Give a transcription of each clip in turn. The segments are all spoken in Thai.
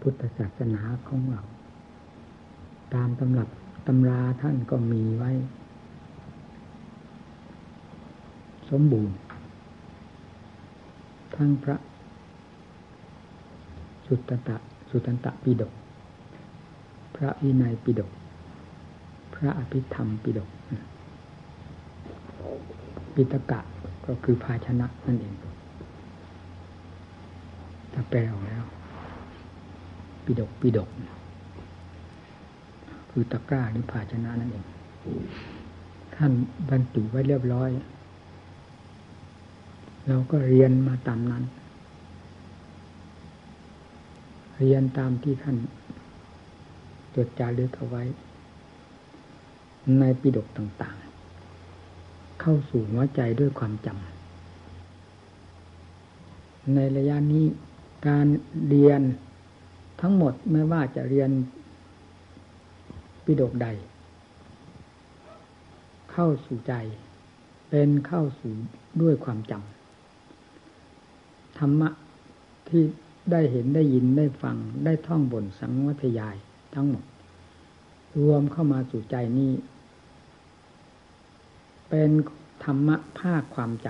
พุทธศาสนาของเรา ตามตำรับตำราท่านก็มีไว้ สมบูรณ์ ทั้งพระ สุตตะสุตันตะปิฎกพระวินัยปิฎกพระอภิธรรมปิฎกปิตกะก็คือภาชนะนั่นเองถ้าแปลออกแล้ว ปิดกปิดก คือตะกร้าหรือภาชนะนั่นเอง ท่านบรรจุไว้เรียบร้อย เราก็เรียนมาตามนั้น เรียนตามที่ท่านจดจารึกเอาไว้ ในปิดกต่างๆ เข้าสู่หัวใจด้วยความจำในระยะนี้การเรียน ทั้งหมดไม่ว่าจะเรียนปิฎกใด เข้าสู่ใจ เป็นเข้าสู่ด้วยความจำธรรมะที่ได้เห็นได้ยินได้ฟังได้ท่องบนสังวัทยายทั้งหมด รวมเข้ามาสู่ใจนี้ เป็นธรรมะภาคความจ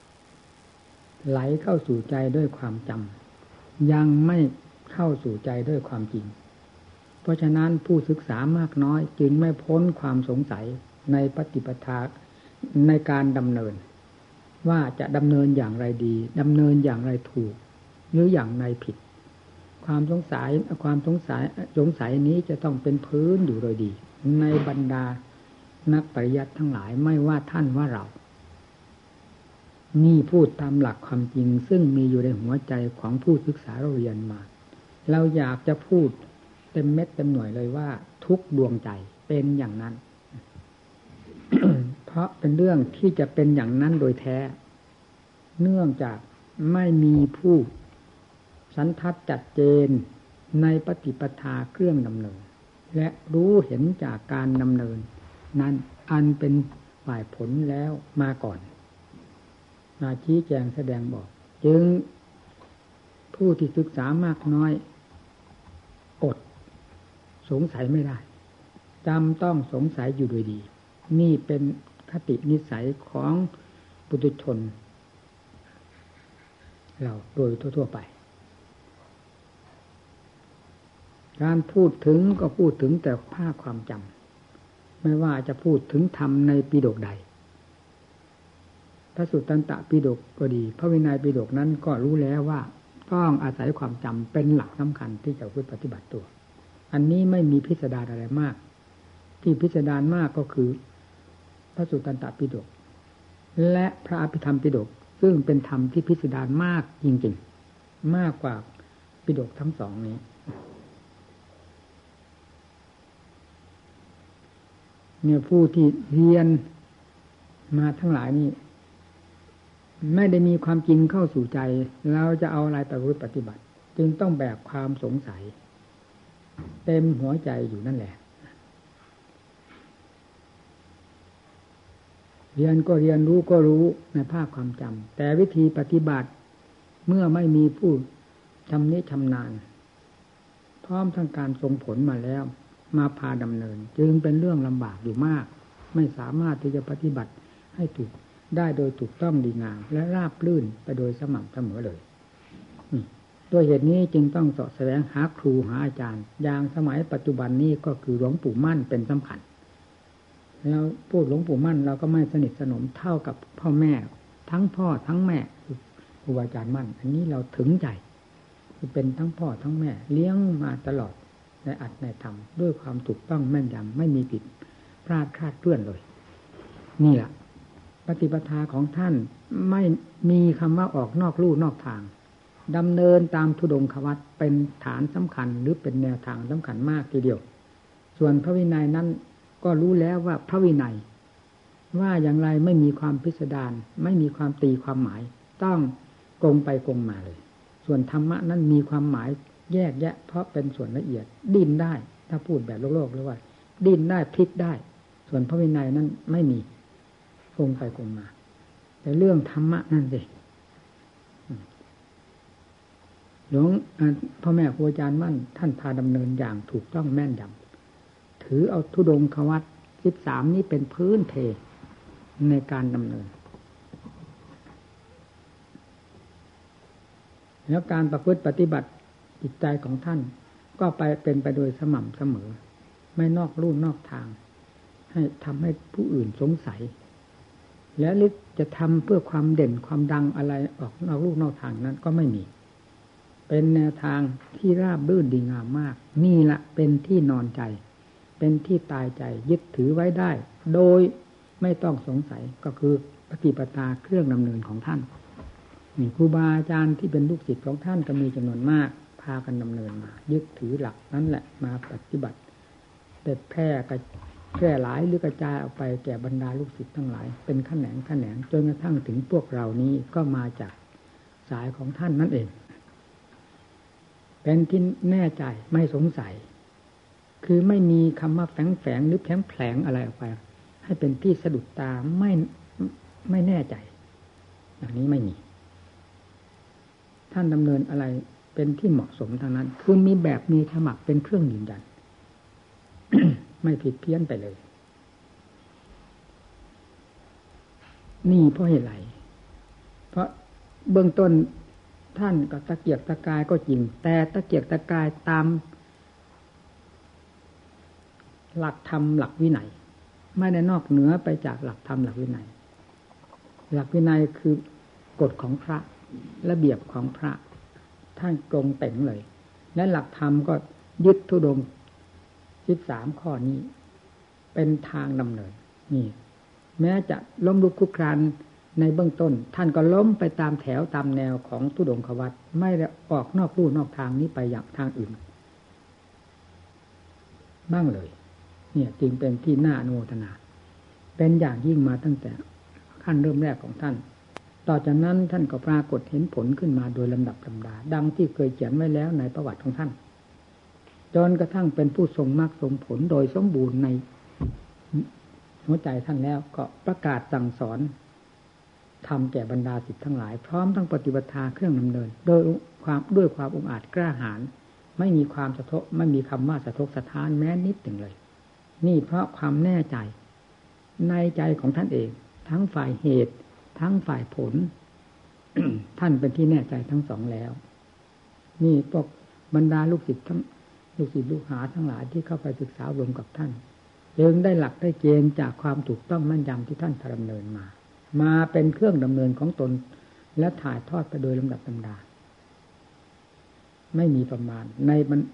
ำไหลเข้าสู่ใจด้วยความจำยังไม่ เข้าสู่ใจด้วยความจริง เพราะฉะนั้นผู้ศึกษามากน้อยจึงไม่พ้นความสงสัยในปฏิปทาในการดำเนิน ว่าจะดำเนินอย่างไรดีดำเนินอย่างไรถูก หรืออย่างไรผิด ความสงสัยความสงสัยสงสัยนี้จะต้องเป็นพื้นอยู่โดยดี ในบรรดานักปริยัติทั้งหลายไม่ว่าท่านว่าเรานี่พูดตามหลักความจริงซึ่งมีอยู่ในหัวใจของผู้ศึกษาเราเรียนมา เราอยากจะพูดเต็มเม็ดเต็มหน่วยเลยว่า ทุกดวงใจเป็นอย่างนั้น เพราะเป็นเรื่องที่จะเป็นอย่างนั้นโดยแท้ เนื่องจากไม่มีผู้สันทัดจัดเจนในปฏิปทาเครื่องดำเนิน และรู้เห็นจากการดำเนิน นั้นอันเป็นฝ่ายผลแล้วมาก่อน มาชี้แจงแสดงบอก จึงผู้ที่ศึกษามากน้อย อด สงสัยไม่ได้จำต้องสงสัยอยู่โดยดี นี่เป็นคตินิสัยของปุถุชน เราโดยทั่ว ๆ ไป การพูดถึงก็พูดถึงแต่ภาคความจำไม่ว่าจะพูดถึงธรรมในปีดกใดพระสุตตันตะปีดกก็ดี พระวินัยปีดกนั้นก็รู้แล้วว่า ต้องอาศัยความจำเป็นหลักสำคัญที่จะพูดปฏิบัติตัว อันนี้ไม่มีพิสดารอะไรมาก ที่พิสดารมากก็คือ พระสุตตันตปิฎกและพระอภิธรรมปิฎกซึ่งเป็นธรรมที่พิสดารมากจริงๆ มากกว่าปิฎกทั้งสองนี้ เนี่ยผู้ที่เรียนมาทั้งหลายนี่ ไม่ได้มีความจริงเข้าสู่ใจ เราจะเอาอะไรไปปฏิบัติ จึงต้องแบกความสงสัย เต็มหัวใจอยู่นั่นแหละ เรียนก็เรียนรู้ก็รู้ในภาคความจำแต่วิธีปฏิบัติเมื่อไม่มีผู้ชำนิชำนาญพร้อมทั้งการทรงผลมาแล้ว มาพาดำเนิน จึงเป็นเรื่องลำบากอยู่มาก ไม่สามารถที่จะปฏิบัติให้ถูก ได้โดยถูกต้องดีงาม และราบลื่นไปโดยสม่ำเสมอเลยด้วยเหตุนี้จึงต้องสอบแสวงหาครูหาอาจารย์ อย่างสมัยปัจจุบันนี้ก็คือหลวงปู่มั่นเป็นสำคัญเราพูดหลวงปู่มั่นเราก็ไม่สนิทสนมเท่ากับพ่อแม่ ทั้งพ่อทั้งแม่ครูอาจารย์มั่น อันนี้เราถึงใจคือเป็นทั้งพ่อทั้งแม่ เลี้ยงมาตลอดในอัดในธรรมด้วยความถูกต้องแม่นยำไม่มีผิดพลาดคลาดเคลื่อนเลย นี่แหละ ปฏิปทาของท่านไม่มีคำว่าออกนอกลู่นอกทางดำเนินตามทุดงควัตเป็นฐานสำคัญหรือเป็นแนวทางสำคัญมากทีเดียว ส่วนพระวินัยนั้นก็รู้แล้วว่าพระวินัย ว่าอย่างไรไม่มีความพิสดารไม่มีความตีความหมาย ต้องกงไปกงมาเลย ส่วนธรรมะนั้นมีความหมายแยกแยะ เพราะเป็นส่วนละเอียดดิ้นได้ ถ้าพูดแบบโลกโลกเลยว่า ดิ้นได้พลิกได้ ส่วนพระวินัยนั้นไม่มี คงไปคงมา แต่เรื่องธรรมะนั่นเองหลวงพ่อแม่ครูอาจารย์มั่น ท่านพาดำเนินอย่างถูกต้องแม่นยำถือเอาทุดงควัตสิบสามนี้เป็นพื้นเทในการดำเนิน แล้วการประพฤติปฏิบัติจิตใจของท่าน ก็ไปเป็นไปโดยสม่ำเสมอ ไม่นอกลู่นอกทาง ให้ทำให้ผู้อื่นสงสัย และลึกจะทำเพื่อความเด่นความดังอะไรออกนอกลู่นอกทางนั้นก็ไม่มี เป็นแนวทางที่ราบรื่นดีงามมาก นี่ละเป็นที่นอนใจ เป็นที่ตายใจยึดถือไว้ได้ โดยไม่ต้องสงสัยก็คือปฏิปทาเครื่องดำเนินของท่านนี่ครูบาอาจารย์ที่เป็นลูกศิษย์ของท่านก็มีจำนวนมาก พากันดำเนินมา ยึดถือหลักนั้นแหละมาปฏิบัติแต่แพร่กระ แพร่หลายหรือกระจายออกไปแก่บรรดาลูกศิษย์ทั้งหลาย เป็นขแขนงแขนงจนกระทั่งถึงพวกเรานี้ก็มาจากสายของท่านนั่นเอง เป็นที่แน่ใจไม่สงสัย คือไม่มีคำว่าแฝงแฝงหรือแผลงแผลงอะไรออกไป ให้เป็นที่สะดุดตาไม่ไม่แน่ใจ อย่างนี้ไม่มี ท่านดำเนินอะไรเป็นที่เหมาะสมทางนั้น คือมีแบบมีธรรมเป็นเครื่องยืนยัน ไม่ผิดเพี้ยนไปเลย นี่เพราะเหตุไร เพราะเบื้องต้นท่านก็ตะเกียกตะกายก็จริง แต่ตะเกียกตะกายตาม หลักธรรมหลักวินัยไม่ได้นอกเหนือไปจากหลักธรรมหลักวินัย หลักวินัยคือกฎของพระระเบียบของพระท่านตรงเต่งเลย และหลักธรรมก็ยึดทุดง สิบสามข้อนี้ เป็นทางดำเนินนี่ แม้จะล้มลุกคุกครานในเบื้องต้น ท่านก็ล้มไปตามแถวตามแนวของทุดงควัตไม่ได้ออกนอกลู่นอกทางนี้ไปอย่างทางอื่น บ้างเลย เนี่ยจึงเป็นที่น่าอนุโมทนา เป็นอย่างยิ่งมาตั้งแต่ขั้นเริ่มแรกของท่าน ต่อจากนั้นท่านก็ปรากฏเห็นผลขึ้นมาโดยลำดับลำดา ดังที่เคยเขียนไว้แล้วในประวัติของท่าน จนกระทั่งเป็นผู้ทรงมากทรงผลโดยสมบูรณ์ในหัวใจท่านแล้วก็ประกาศสั่งสอนทำแก่บรรดาสิทธิ์ทั้งหลาย พร้อมทั้งปฏิบัติเครื่องดำเนิน โดยความด้วยความองอาจกล้าหาญไม่มีความสะทกไม่มีคำว่าสะทกสะท้านแม้นิดหนึ่งเลย นี่เพราะความแน่ใจ ในใจของท่านเอง ทั้งฝ่ายเหตุ ทั้งฝ่ายผล ท่านเป็นที่แน่ใจทั้งสองแล้ว นี่พวกบรรดาลูกศิษย์ทั้ง ลูกศิษย์ลูกหาทั้งหลายที่เข้าไปศึกษารวมกับท่านยังได้หลักได้เกณฑ์จากความถูกต้องมั่นยำที่ท่านดำเนินมา มาเป็นเครื่องดำเนินของตน และถ่ายทอดไปโดยลำดับลำดา ไม่มีประมาณใน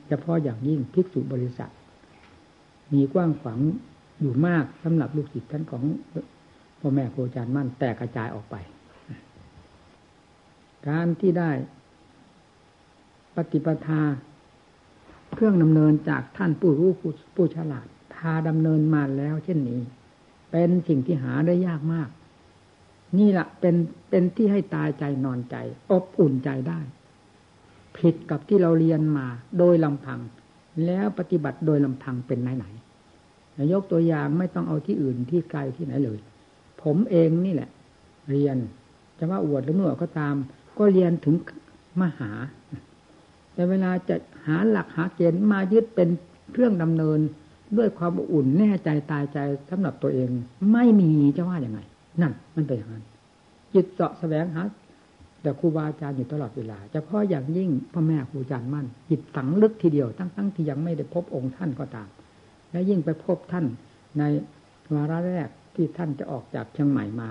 เฉพาะอย่างยิ่งภิกษุบริษัท มีกว้างขวางอยู่มากสำหรับลูกศิษย์ท่านของพ่อแม่ครูอาจารย์มั่นแตกกระจายออกไป การที่ได้ปฏิปทา เครื่องดำเนินจากท่านผู้รู้ผู้ฉลาด พาดำเนินมาแล้ว เช่นนี้ เป็นสิ่งที่หาได้ยากมาก นี่แหละเป็นเป็นที่ให้ตายใจนอนใจ อบอุ่นใจได้ ผิดกับที่เราเรียนมาโดยลำพัง แล้วปฏิบัติโดยลำพังเป็นไหนไหนยกตัวอย่างไม่ต้องเอาที่อื่นที่ไกลที่ไหนเลย ผมเองนี่แหละ เรียนจะว่าอวดหรือเมื่อก็ตาม ก็เรียนถึงมหา แต่เวลาจะ หาหลักหาเกณฑ์มายึดเป็นเครื่องดำเนิน ด้วยความอุ่นแน่ใจตายใจสำหรับตัวเอง ไม่มีจะว่าอย่างไง นั่น มันเป็นอย่างนั้นจิตเสาะแสวงหาแต่ครูบาอาจารย์อยู่ตลอดเวลาเฉพาะอย่างยิ่งพ่อแม่ครูอาจารย์มั่นจิตฝังลึกทีเดียวทั้งๆทที่ยังไม่ได้พบองค์ท่านก็ตาม และยิ่งไปพบท่านในวาระแรกที่ท่านจะออกจากเชียงใหม่มา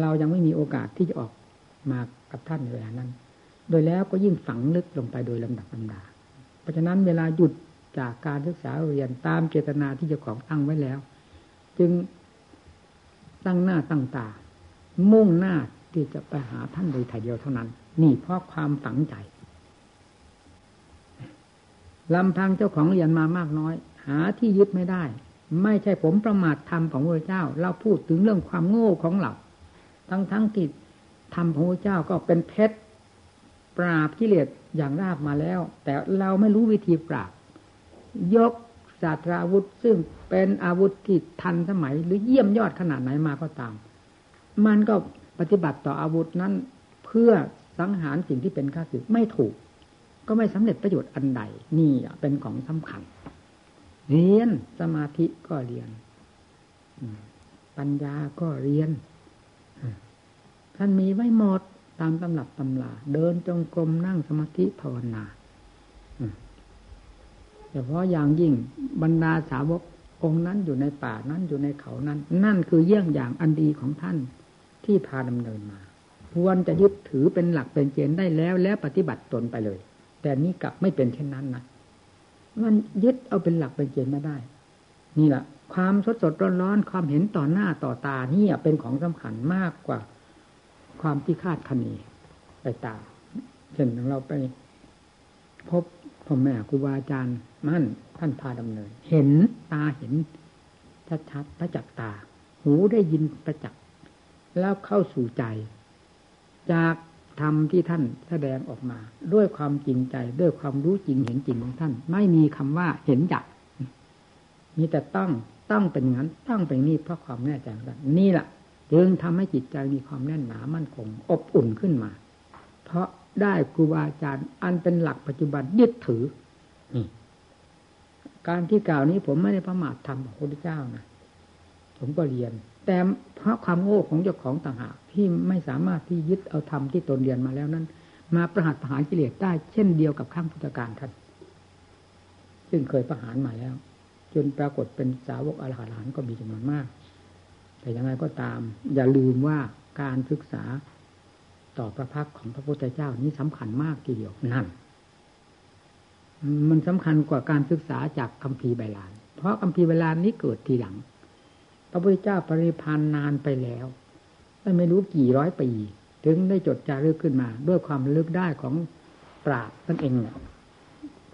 เรายังไม่มีโอกาสที่จะออกมากับท่านในเวลานั้น โดยแล้วก็ยิ่งฝังลึกลงไปโดยลำดับลำดา ราะฉะนั้นเวลาหยุดจากการศึกษาเรียนตามเจตนาที่เจ้าของตั้งไว้แล้ว จึงตั้งหน้าตั้งตา มุ่งหน้าที่จะไปหาท่านโดยถ่ายเดียวเท่านั้น นี่เพราะความฝังใจลำพังเจ้าของเรียนมามากน้อย หาที่ยึดไม่ได้ ไม่ใช่ผมประมาทธรรมของพระเจ้า เราพูดถึงเรื่องความโง่ของเราทั้งทั้งที่ธรรมของพระเจ้าก็เป็นเพชรปราบกิเลส อย่างราบมาแล้ว แต่เราไม่รู้วิธีปราบ ยกศาสตราวุธ ซึ่งเป็นอาวุธที่ทันสมัย หรือเยี่ยมยอดขนาดไหนมาก็ตาม มันก็ปฏิบัติต่ออาวุธนั้น เพื่อสังหารสิ่งที่เป็นข้าศึกไม่ถูก ก็ไม่สำเร็จประโยชน์อันใดนี่เป็นของสำคัญ เรียนสมาธิก็เรียนปัญญาก็เรียนท่านมีไว้หมด ตามตำรับตำลาเดินจงกรมนั่งสมาธิภาวนาเฉพาะอย่างยิ่งบรรดาสาวกองนั้นอยู่ในป่านั้นอยู่ในเขานั้น นั่นคือเยี่ยงอย่างอันดีของท่านที่พาดำเนินมา ควรจะยึดถือเป็นหลักเป็นเกณฑ์ได้แล้วแล้วปฏิบัติตนไปเลย แต่นี้กลับไม่เป็นเช่นนั้นนะมันยึดเอาเป็นหลักเป็นเกณฑ์ไม่ได้ นี่แหละความสดสดร้อนร้อนความเห็นต่อหน้าต่อตานี่เป็นของสำคัญมากกว่า ความที่คาดคะเนไปตามเช่นเราไป พบพ่อแม่ครูบาอาจารย์มั่นท่านพาดำเนิน เห็นตาเห็นชัดๆประจักษ์ตา หูได้ยินประจักษ์แล้วเข้าสู่ใจ จากธรรมที่ท่านแสดงออกมา ด้วยความจริงใจ ด้วยความรู้จริงเห็นจริงของท่าน ไม่มีคำว่าเห็นจักมีแต่ต้องต้องเป็นงั้นต้องเป็นนี่เพราะความแน่ใจของนี่แหละ จึงทำให้จิตใจมีความแน่นหนามั่นคงอบอุ่นขึ้นมา เพราะได้ครูบาอาจารย์ อันเป็นหลักปัจจุบันยึดถือนี่การที่กล่าวนี้ผมไม่ได้ประมาททำของพระพุทธเจ้านะผมก็เรียน แต่เพราะความโง่ของเจ้าของต่างหากที่ไม่สามารถที่ยึดเอาธรรมที่ตนเรียนมาแล้วนั้น มาประหัตประหารกิเลสได้เช่นเดียวกับข้างพุทธการท่านซึ่งเคยประหารมาแล้ว จนปรากฏเป็นสาวกอรหันต์ก็มีจำนวนมาก แต่ยังไงก็ตาม อย่าลืมว่าการศึกษาต่อพระพักของพระพุทธเจ้านี้สำคัญมากทีเดียวนั่น มันสำคัญกว่าการศึกษาจากคัมภีร์ใบลาน เพราะคัมภีร์ใบลานนี้เกิดทีหลัง พระพุทธเจ้าปริพันธ์นานไปแล้วไม่รู้กี่ร้อยปีถึงได้จดจารึกขึ้นมา ด้วยความลึกได้ของปราบนั่นเองเนี่ย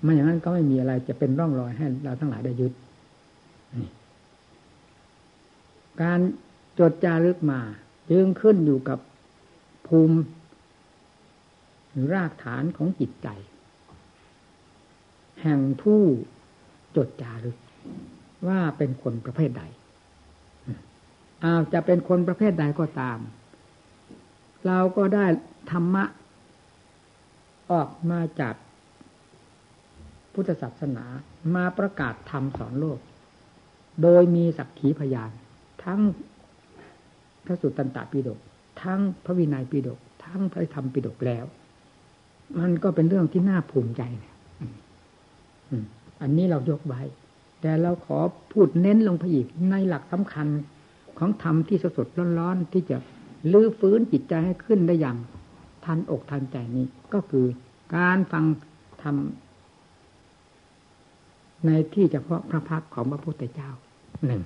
ไม่อย่างนั้นก็ไม่มีอะไรจะเป็นร่องรอยให้เราทั้งหลายได้ยึด การจดจารึกมา จึงขึ้นอยู่กับภูมิ หรือรากฐานของจิตใจ แห่งผู้จดจารึก ว่าเป็นคนประเภทใดอาจะเป็นคนประเภทใดก็ตาม เราก็ได้ธรรมะ ออกมาจากพุทธศาสนามาประกาศธรรมสอนโลก โดยมีสักขีพยาน ทั้งพระสุตตันตปิฎกทั้งพระวินัยปิฎกทั้งพระธรรมปิฎกแล้ว มันก็เป็นเรื่องที่น่าภูมิใจเนี่ยอันนี้เรายกไว้ แต่เราขอพูดเน้นลงไปอีกในหลักสำคัญของธรรมที่สดๆร้อนๆที่จะลื้อฟื้นจิตใจให้ขึ้นได้อย่างทันอกทันใจนี้ ก็คือการฟังธรรมในที่เฉพาะพระพักของพระพุทธเจ้าหนึ่ง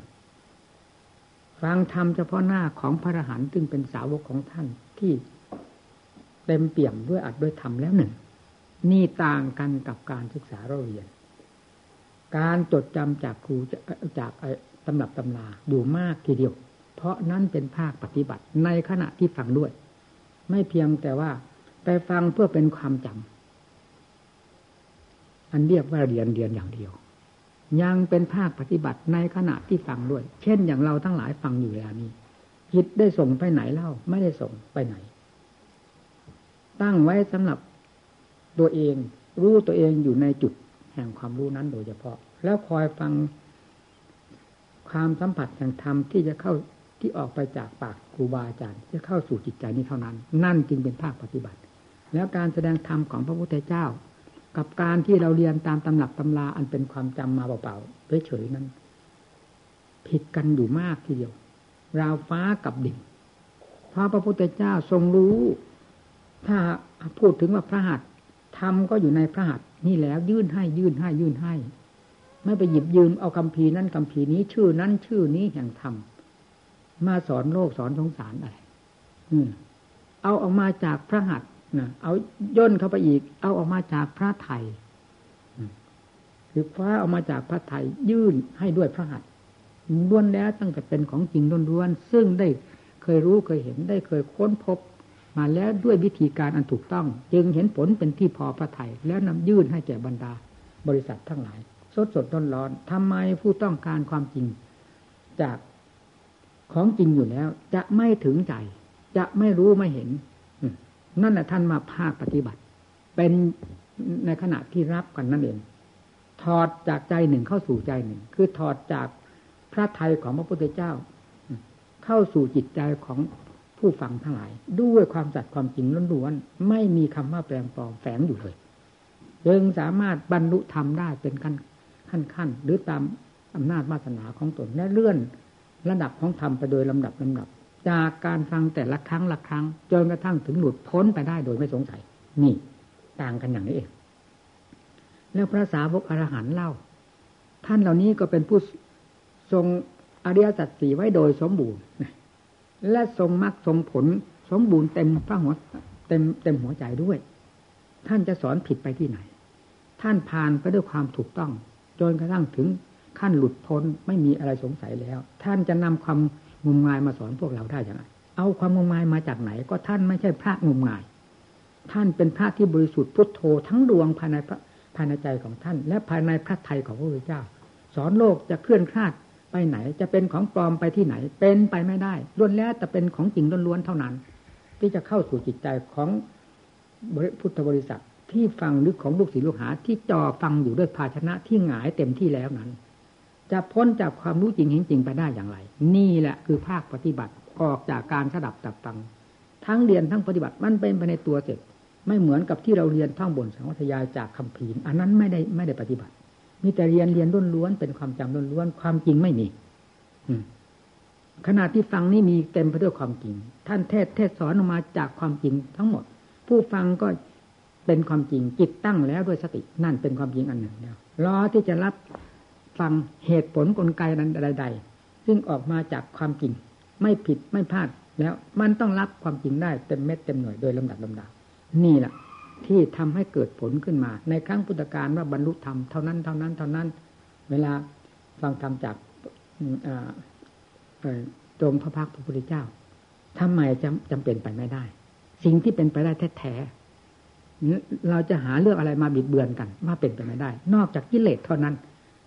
ฟังธรรมเฉพาะหน้าของพระอรหันต์ซึ่งเป็นสาวกของท่านที่เต็มเปี่ยมด้วยอัดด้วยธรรมแล้วหนึ่ง นี่ต่างกันกับการศึกษาเราเรียน การจดจำจากครูจากตำรับตำราอยู่มากทีเดียว เพราะนั้นเป็นภาคปฏิบัติในขณะที่ฟังด้วย ไม่เพียงแต่ว่าไปฟังเพื่อเป็นความจำอันเรียกว่าเรียนเรียนอย่างเดียว ยังเป็นภาคปฏิบัติในขณะที่ฟังด้วย เช่นอย่างเราทั้งหลายฟังอยู่แล้วนี้จิตได้ส่งไปไหนเล่า ไม่ได้ส่งไปไหน ตั้งไว้สำหรับตัวเอง รู้ตัวเองอยู่ในจุดแห่งความรู้นั้นโดยเฉพาะ แล้วคอยฟังความสัมผัสแห่งธรรมที่จะเข้าที่ออกไปจากปากครูบาอาจารย์จะเข้าสู่จิตใจนี้เท่านั้น นั่นจึงเป็นภาคปฏิบัติ แล้วการแสดงธรรมของพระพุทธเจ้า กับการที่เราเรียนตามตำหนักตำราอันเป็นความจำมาเปล่าๆเฉยๆนั้น ผิดกันอยู่มากทีเดียว ราวฟ้ากับดินพระพระพุทธเจ้าทรงรู้ ถ้าพูดถึงว่าพระหัตธรรมก็อยู่ในพระหัตถ์นี่แล้วยื่นให้ยื่นให้ยื่นให้ ไม่ไปหยิบยืมเอาคำพีนั้นคำพีนี้ชื่อนั้นชื่อนี้แห่งธรรมมาสอนโลกสอนสงสารอะไรเอาออกมาจากพระหัต นะเอาย่นเข้าไปอีก เอาออกมาจากพระไทยคือคว้าออกมาจากพระไทยยื่นให้ด้วยพระหัตถ์ล้วนแล้วตั้งแต่เป็นของจริงล้วนๆซึ่งได้เคยรู้เคยเห็นได้เคยค้นพบ มาแล้วด้วยวิธีการอันถูกต้อง จึงเห็นผลเป็นที่พอพระไทยแล้วนำยื่นให้แก่บรรดา บริษัททั้งหลาย สดสดร้อนร้อนทำไมผู้ต้องการความจริง จากของจริงอยู่แล้ว จะไม่ถึงใจ จะไม่รู้ไม่เห็น นั่นแหละท่านมาภาคปฏิบัติ เป็นในขณะที่รับกันนั่นเองถอดจากใจหนึ่งเข้าสู่ใจหนึ่ง คือถอดจากพระไทยของพระพุทธเจ้า เข้าสู่จิตใจของผู้ฟังทั้งหลาย ด้วยความจัดความจริงล้วนๆไม่มีคำว่าแปลงปลอมแฝงอยู่เลยจึงสามารถบรรลุธรรมได้เป็นขั้นขั้นขั้นหรือตามอำนาจวาสนาของตนและเลื่อนระดับของธรรมไปโดยลำดับลำดับ จากการฟังแต่ละครั้งละครั้งจนกระทั่งถึงหลุดพ้นไปได้โดยไม่สงสัย นี่ ต่างกันอย่างนี้เองแล้วพระสาวกอรหันเล่า ท่านเหล่านี้ก็เป็นผู้ทรงอริยสัจสี่ไว้โดยสมบูรณ์และทรงมรรคทรงผลสมบูรณ์เต็มพระหัวเต็มเต็มหัวใจด้วย ท่านจะสอนผิดไปที่ไหน ท่านผ่านไปด้วยความถูกต้อง จนกระทั่งถึงขั้นหลุดพ้นไม่มีอะไรสงสัยแล้ว ท่านจะนำความ งมงายมาสอนพวกเราได้อย่างไรเอาความงมงายมาจากไหน ก็ท่านไม่ใช่พระงมงาย ท่านเป็นพระที่บริสุทธิ์พุทโธทั้งดวงภายในพระภายในใจของท่าน และภายในพระไทยของพระพุทธเจ้า สอนโลกจะเคลื่อนคลาดไปไหน จะเป็นของปลอมไปที่ไหน เป็นไปไม่ได้ล้วนแล้วแต่เป็นของจริงล้วนๆเท่านั้น ที่จะเข้าสู่จิตใจของพุทธบริษัทที่ฟังหรือของลูกศิษย์ลูกหาที่จ่อฟังอยู่ด้วยภาชนะที่หงายเต็มที่แล้วนั้น จะพ้นจากความรู้จริงเห็นจริงไปได้อย่างไร นี่แหละคือภาคปฏิบัติออกจากการสดับตับฟัง ทั้งเรียนทั้งปฏิบัติมันเป็นไปในตัวเสร็จ ไม่เหมือนกับที่เราเรียนท่องบนสังวัตยาจากคำพีนอันนั้นไม่ได้ไม่ได้ปฏิบัติ มีแต่เรียนเรียนล้วนเป็นความจำล้วนความจริงไม่มีขณะที่ฟังนี่มีเต็มไปด้วยความจริง ท่านเทศเทศสอนออกมาจากความจริงทั้งหมด ผู้ฟังก็เป็นความจริงจิตตั้งแล้วด้วยสตินั่นเป็นความจริงอันหนึ่งแล้วรอที่จะรับ ฟังเหตุผลกลไกนั้นใดๆซึ่งออกมาจากความจริง ไม่ผิดไม่พลาดแล้วมันต้องรับความจริงได้เต็มเม็ดเต็มหน่วยโดยลำดับลำดับนี่แหละที่ทำให้เกิดผลขึ้นมา ในครั้งพุทธกาลว่าบรรลุธรรมเท่านั้นเท่านั้นเท่านั้น เวลาฟังธรรมจากตรงพระพักพระพุทธเจ้าทำไมจำจำเป็นไปไม่ได้ สิ่งที่เป็นไปได้แท้เราจะหาเรื่องอะไรมาบิดเบือนกันว่าเป็นไปไม่ได้ นอกจากกิเลสเท่านั้น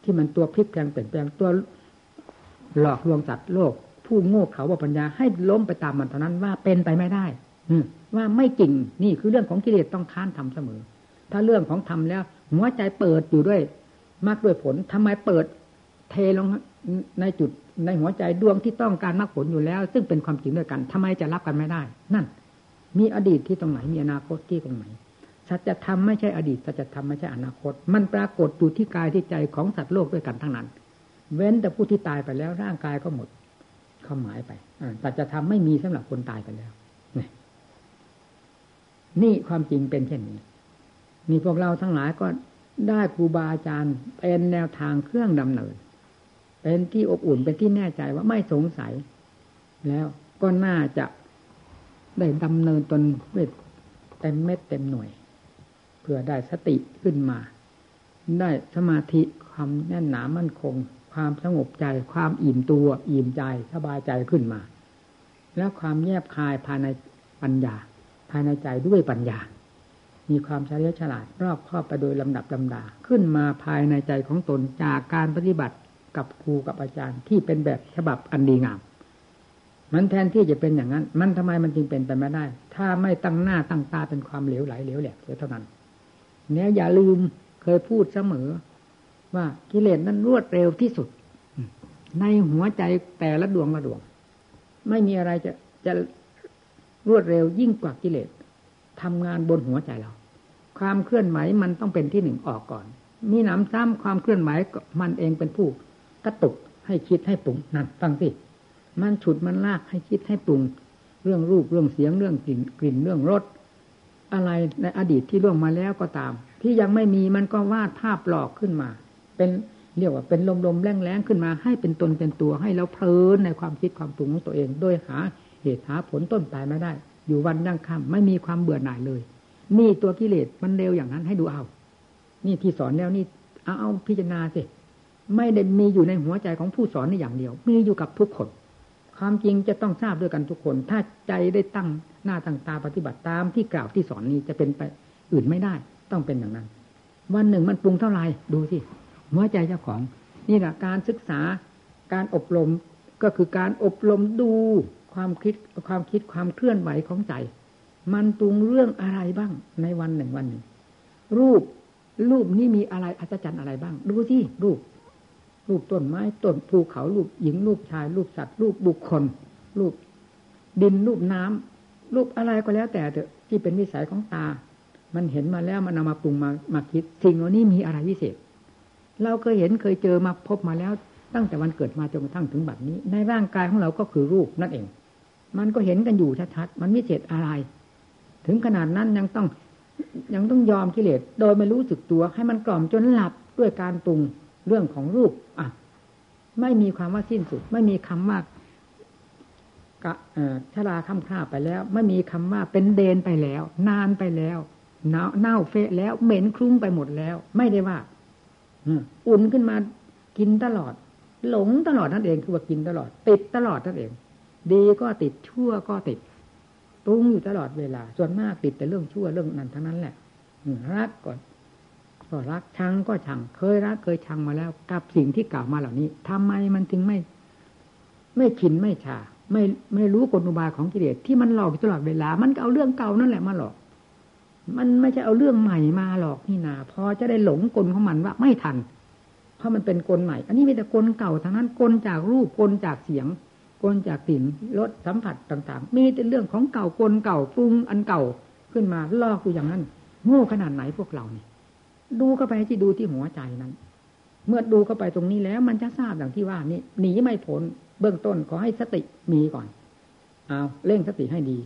ที่มันตัวพลิกแปลงเปลี่ยนแปลงตัวหลอกลวงสัตว์โลก ผู้โง่เขาว่าปัญญาให้ล้มไปตามมันเท่านั้นว่าเป็นไปไม่ได้ว่าไม่จริงนี่คือเรื่องของกิเลสต้องค้านทำเสมอ ถ้าเรื่องของทำแล้ว หัวใจเปิดอยู่ด้วย มากด้วยผลทำไมเปิดเทลงในจุดในหัวใจดวงที่ต้องการมรรคผลอยู่แล้ว ซึ่งเป็นความจริงด้วยกันทำไมจะรับกันไม่ได้ นั่น มีอดีตที่ตรงไหนมีอนาคตที่ตรงไหน สัจธรรมไม่ใช่อดีตสัจธรรมไม่ใช่อนาคต มันปรากฏอยู่ที่กายที่ใจของสัตว์โลกด้วยกันทั้งนั้น เว้นแต่ผู้ที่ตายไปแล้วร่างกายก็หมดความหมายไปสัจธรรมไม่มีสำหรับคนตายไปแล้วนี่ความจริงเป็นเช่นนี้นี่พวกเราทั้งหลายก็ได้ครูบาอาจารย์เป็นแนวทางเครื่องดำเนิน เป็นที่อบอุ่นเป็นที่แน่ใจว่าไม่สงสัย แล้วก็น่าจะได้ดำเนินตนเวทเต็มเม็ดเต็มหน่วย เพื่อได้สติขึ้นมา ได้สมาธิความแน่นหนามั่นคง ความสงบใจ ความอิ่มตัวอิ่มใจสบายใจขึ้นมา แล้วความแยบคายภายในปัญญา ภายในใจด้วยปัญญา มีความเฉลียวฉลาดรอบครอบไปโดยลำดับลำดา ขึ้นมาภายในใจของตนจากการปฏิบัติกับครูกับอาจารย์ที่เป็นแบบฉบับอันดีงาม มันแทนที่จะเป็นอย่างนั้น มันทำไมมันจึงเป็นไปไม่ได้ ถ้าไม่ตั้งหน้าตั้งตาเป็นความเหลวไหลเหลวแหลกเท่านั้น เนี่ยอย่าลืมเคยพูดเสมอ ว่ากิเลสนั้นรวดเร็วที่สุด ในหัวใจแต่ละดวงละดวง ไม่มีอะไรจะจะรวดเร็วยิ่งกว่ากิเลสทำงานบนหัวใจเรา ความเคลื่อนไหวมันต้องเป็นที่หนึ่งออกก่อน มีหนำซ้ำความเคลื่อนไหวมันเองเป็นผู้กระตุกให้คิดให้ปรุงนั่นฟังสิมันฉุดมันลากให้คิดให้ปรุง เรื่องรูปเรื่องเสียงเรื่องกลิ่นกลิ่นเรื่องรส อะไรในอดีตที่ล่วงมาแล้วก็ตาม ที่ยังไม่มีมันก็วาดภาพหลอกขึ้นมา เป็นเรียกว่าเป็นลมๆแรงๆขึ้นมา ให้เป็นตนเป็นตัวให้เราเพลินในความคิดความปรุงของตัวเอง โดยหาเหตุหาผลต้นปลายไม่ได้ อยู่วันยั่งค่ำไม่มีความเบื่อหน่ายเลย นี่ตัวกิเลสมันเร็วอย่างนั้นให้ดูเอา นี่ที่สอนแล้วนี่เอาเอาพิจารณาสิไม่ได้มีอยู่ในหัวใจของผู้สอนนี่อย่างเดียว มีอยู่กับทุกคน ความจริงจะต้องทราบด้วยกันทุกคน ถ้าใจได้ตั้ง หน้าตั้งตาปฏิบัติตามที่กล่าวที่สอนนี้จะเป็นไปอื่นไม่ได้ ต้องเป็นอย่างนั้น วันหนึ่งมันปรุงเท่าไหร่ดูสิหัวใจเจ้าของ นี่แหละการศึกษาการอบรมก็คือการอบรมดูความคิดความคิดความเคลื่อนไหวของใจ มันปรุงเรื่องอะไรบ้างในวันหนึ่งวันหนึ่ง รูปรูปนี้มีอะไรอัศจรรย์อะไรบ้าง ดูสิรูป รูปต้นไม้ต้นภูเขารูปหญิงรูปชาย รูปสัตว์ รูปบุคคล รูปดินรูปน้ำ รูปอะไรก็แล้วแต่เถอะที่เป็นวิสัยของตา มันเห็นมาแล้วมันนามาปรุงมามาคิดสิ่งเหล่านี้มีอะไรพิเศษ เราเคยเห็นเคยเจอมาพบมาแล้วตั้งแต่วันเกิดมาจนกระทั่งถึงบัดนี้ ในร่างกายของเราก็คือรูปนั่นเอง มันก็เห็นกันอยู่ชัดๆมันวิเศษอะไร ถึงขนาดนั้นยังต้องยังต้องยอมกิเลสโดยไม่รู้สึกตัว ให้มันกล่อมจนหลับด้วยการปรุงเรื่องของรูปอะไม่มีความว่าสิ้นสุด ไม่มีคำว่าก ชราค่ำค่าไปแล้ว ไม่มีคำว่าเป็นเดนไปแล้ว นานไปแล้วเน่าเน่าเฟะแล้วเหม็นคลุ้งไปหมดแล้ว ไม่ได้ว่าอุ่นขึ้นมากินตลอด หลงตลอดนั่นเองคือว่ากินตลอด ติดตลอดนั่นเอง ดีก็ติดชั่วก็ติดปรุงอยู่ตลอดเวลา ส่วนมากติดแต่เรื่องชั่วเรื่องนั้นทั้งนั้นแหละรักก่อนก็รักชังก็ชัง เคยรักเคยชังมาแล้ว กับสิ่งที่กล่าวมาเหล่านี้ทำไมมันถึงไม่ ไม่ขินไม่ชา ไม่ไม่รู้กลอุบายของกิเลสที่มันหลอกตลอดเวลา มันก็เอาเรื่องเก่านั่นแหละมาหลอก มันไม่ใช่เอาเรื่องใหม่มาหลอกนี่นาพอจะได้หลงกลของมันว่าไม่ทัน เพราะมันเป็นกลใหม่ อันนี้มีแต่กลเก่าทั้งนั้นกลจากรูปกลจากเสียง กลจากสิ่นรสสัมผัสต่าง ๆ มีแต่เรื่องของเก่ากลเก่าปรุงอันเก่าขึ้นมาลอกอยู่อย่างนั้นโง่ขนาดไหนพวกเราเนี่ยดูเข้าไปที่ดูที่หัวใจนั้น เมื่อดูเข้าไปตรงนี้แล้ว มันจะทราบอย่างที่ว่านี่หนีไม่พ้นเบื้องต้นขอให้สติมีก่อน เอาเร่งสติให้ดี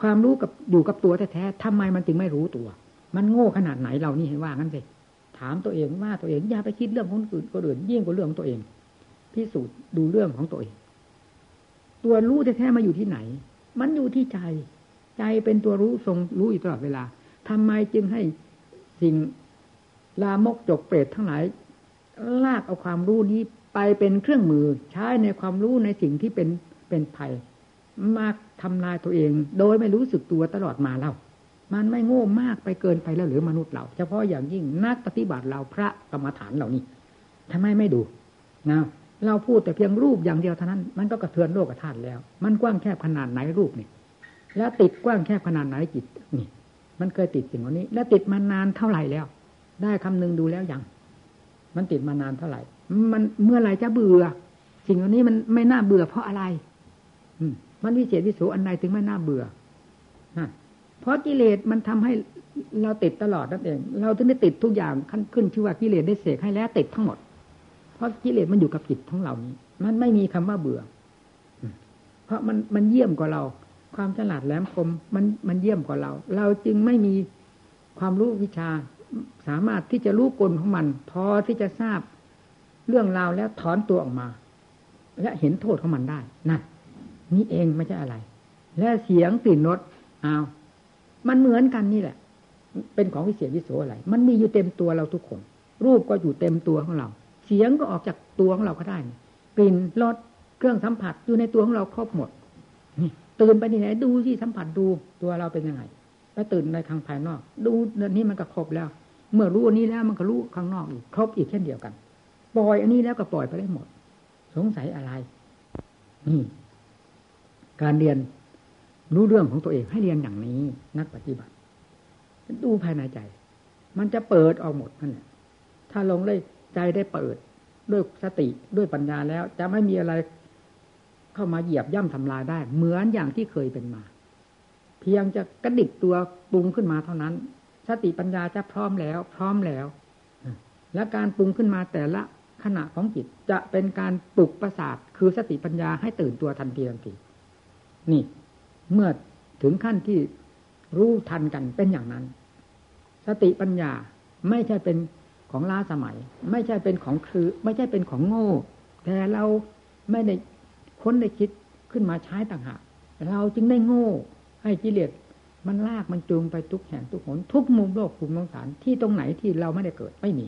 ความรู้กับอยู่กับตัวแท้ๆทำไมมันจึงไม่รู้ตัว มันโง่ขนาดไหนเรานี่ให้ว่างั้นสิถามตัวเองว่าตัวเองอย่าไปคิดเรื่องของคนอื่นคนอื่นยิ่งกว่าเรื่องตัวเอง พิสูจน์ดูเรื่องของตัวเอง ตัวรู้แท้ๆมาอยู่ที่ไหน มันอยู่ที่ใจ ใจเป็นตัวรู้ทรงรู้อยู่ตลอดเวลาทำไมจึงให้สิ่งลามกจกเปรตทั้งหลาย ลากเอาความรู้นี้ ไปเป็นเครื่องมือใช้ในความรู้ในสิ่งที่เป็นเป็นภัย มากทำลายตัวเอง โดยไม่รู้สึกตัวตลอดมาเล่ามันไม่โง่มากไปเกินไปแล้วหรือมนุษย์เรา เฉพาะอย่างยิ่งนักปฏิบัติเราพระกรรมฐานเหล่านี้ทำไมไม่ดูนะเราพูดแต่เพียงรูปอย่างเดียวเท่านั้น มันก็กระเทือนโลกธาตุแล้ว มันกว้างแคบขนาดไหนรูปนี่ แล้วติดกว้างแคบขนาดไหนจิตนี่ มันเคยติดสิ่งนี้ แล้วติดมานานเท่าไหร่แล้ว ได้คำนึงดูแล้วยังมันติดมานานเท่าไหร่ มันเมื่อไหร่จะเบื่อ สิ่งนี้มันไม่น่าเบื่อเพราะอะไร อืมันวิเศษวิโสอันใดถึงไม่น่าเบื่อเพราะกิเลสมันทำให้เราติดตลอดนั่นเอง เราถึงได้ติดทุกอย่างขั้นขึ้นชื่อว่ากิเลสได้เสกให้แล้วติดทั้งหมด เพราะกิเลสมันอยู่กับจิตทั้งเหล่านี้ มันไม่มีคำว่าเบื่อ เพราะมันมันเยี่ยมกว่าเรา ความฉลาดแหลมคมมันมันเยี่ยมกว่าเรา เราจึงไม่มีความรู้วิชา สามารถที่จะรู้กลของมัน พอที่จะทราบ เรื่องราวแล้วถอนตัวออกมา และเห็นโทษของมันได้นั่นนี่เองไม่ใช่อะไร และเสียงกลิ่นรสอ้าวมันเหมือนกันนี่แหละ เป็นของวิเศษวิโสอะไร มันมีอยู่เต็มตัวเราทุกคน รูปก็อยู่เต็มตัวของเรา เสียงก็ออกจากตัวของเราก็ได้ กลิ่นรสเครื่องสัมผัสอยู่ในตัวของเราครบหมดนี่ตื่นไปที่ไหนดูที่สัมผัสดูตัวเราเป็นยังไงแล้วตื่นในทางภายนอก ดูนี้มันก็ครบแล้ว เมื่อรู้อันนี้แล้วมันก็รู้ข้างนอกอีกครบอีกเช่นเดียวกัน ปล่อยอันนี้แล้วก็ปล่อยไปได้หมด สงสัยอะไร นี่ การเรียนรู้เรื่องของตัวเองให้เรียนอย่างนี้ นักปฏิบัติดูภายในใจ มันจะเปิดออกหมดนั่นแหละถ้าลงเลยใจได้เปิด ด้วยสติด้วยปัญญาแล้ว จะไม่มีอะไรเข้ามาเหยียบย่ำทำลายได้ เหมือนอย่างที่เคยเป็นมา เพียงจะกระดิกตัวปรุงขึ้นมาเท่านั้น สติปัญญาจะพร้อมแล้ว พร้อมแล้ว และการปรุงขึ้นมาแต่ละ ขณะของจิตจะเป็นการปลุกประสาทคือสติปัญญาให้ตื่นตัวทันทีทันที นี่ เมื่อถึงขั้นที่รู้ทันกันเป็นอย่างนั้น สติปัญญาไม่ใช่เป็นของล้าสมัย ไม่ใช่เป็นของคือ ไม่ใช่เป็นของโง่ แต่เราไม่ได้ค้นได้คิดขึ้นมาใช้ต่างหากเราจึงได้โง่ ให้กิเลสมันลากมันจูงไปทุกแห่งทุกหนทุกมุมโลกภูมิสงสารที่ตรงไหนที่เราไม่ได้เกิดไม่มี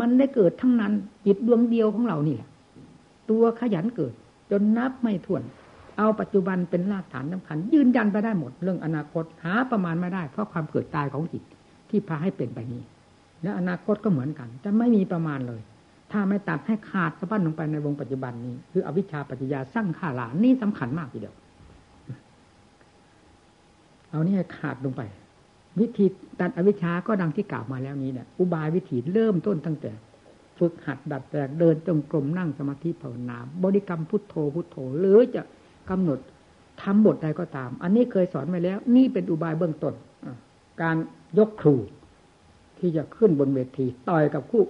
มันได้เกิดทั้งนั้น จิตดวงเดียวของเรานี่แหละตัวขยันเกิด จนนับไม่ถ้วน เอาปัจจุบันเป็นรากฐานสาคัญ ยืนยันไปได้หมดเรื่องอนาคตหาประมาณไม่ได้ เพราะความเกิดตายของจิตที่พาให้เป็นไปนี้ และอนาคตก็เหมือนกัน จะไม่มีประมาณเลย ถ้าไม่ตัดให้ขาดสะบั้นลงไปในวงปัจจุบันนี้ คืออวิชชาปัจจยาสร้างขาหลานนี่สำคัญมากทีเดียวเอานี่ให้ขาดลงไป วิธีตัดอวิชชาก็ดังที่กล่าวมาแล้วนี้เนี่ยอุบายวิธีเริ่มต้นตั้งแต่ ฝึกหัดดัดแปลงเดินจงกรมนั่งสมาธิภาวนาบริกรรมพุทโธพุทโธ หรือจะกำหนดทำบทใดก็ตาม อันนี้เคยสอนมาแล้ว นี่เป็นอุบายเบื้องต้นการยกครู ที่จะขึ้นบนเวทีต่อยกับคู่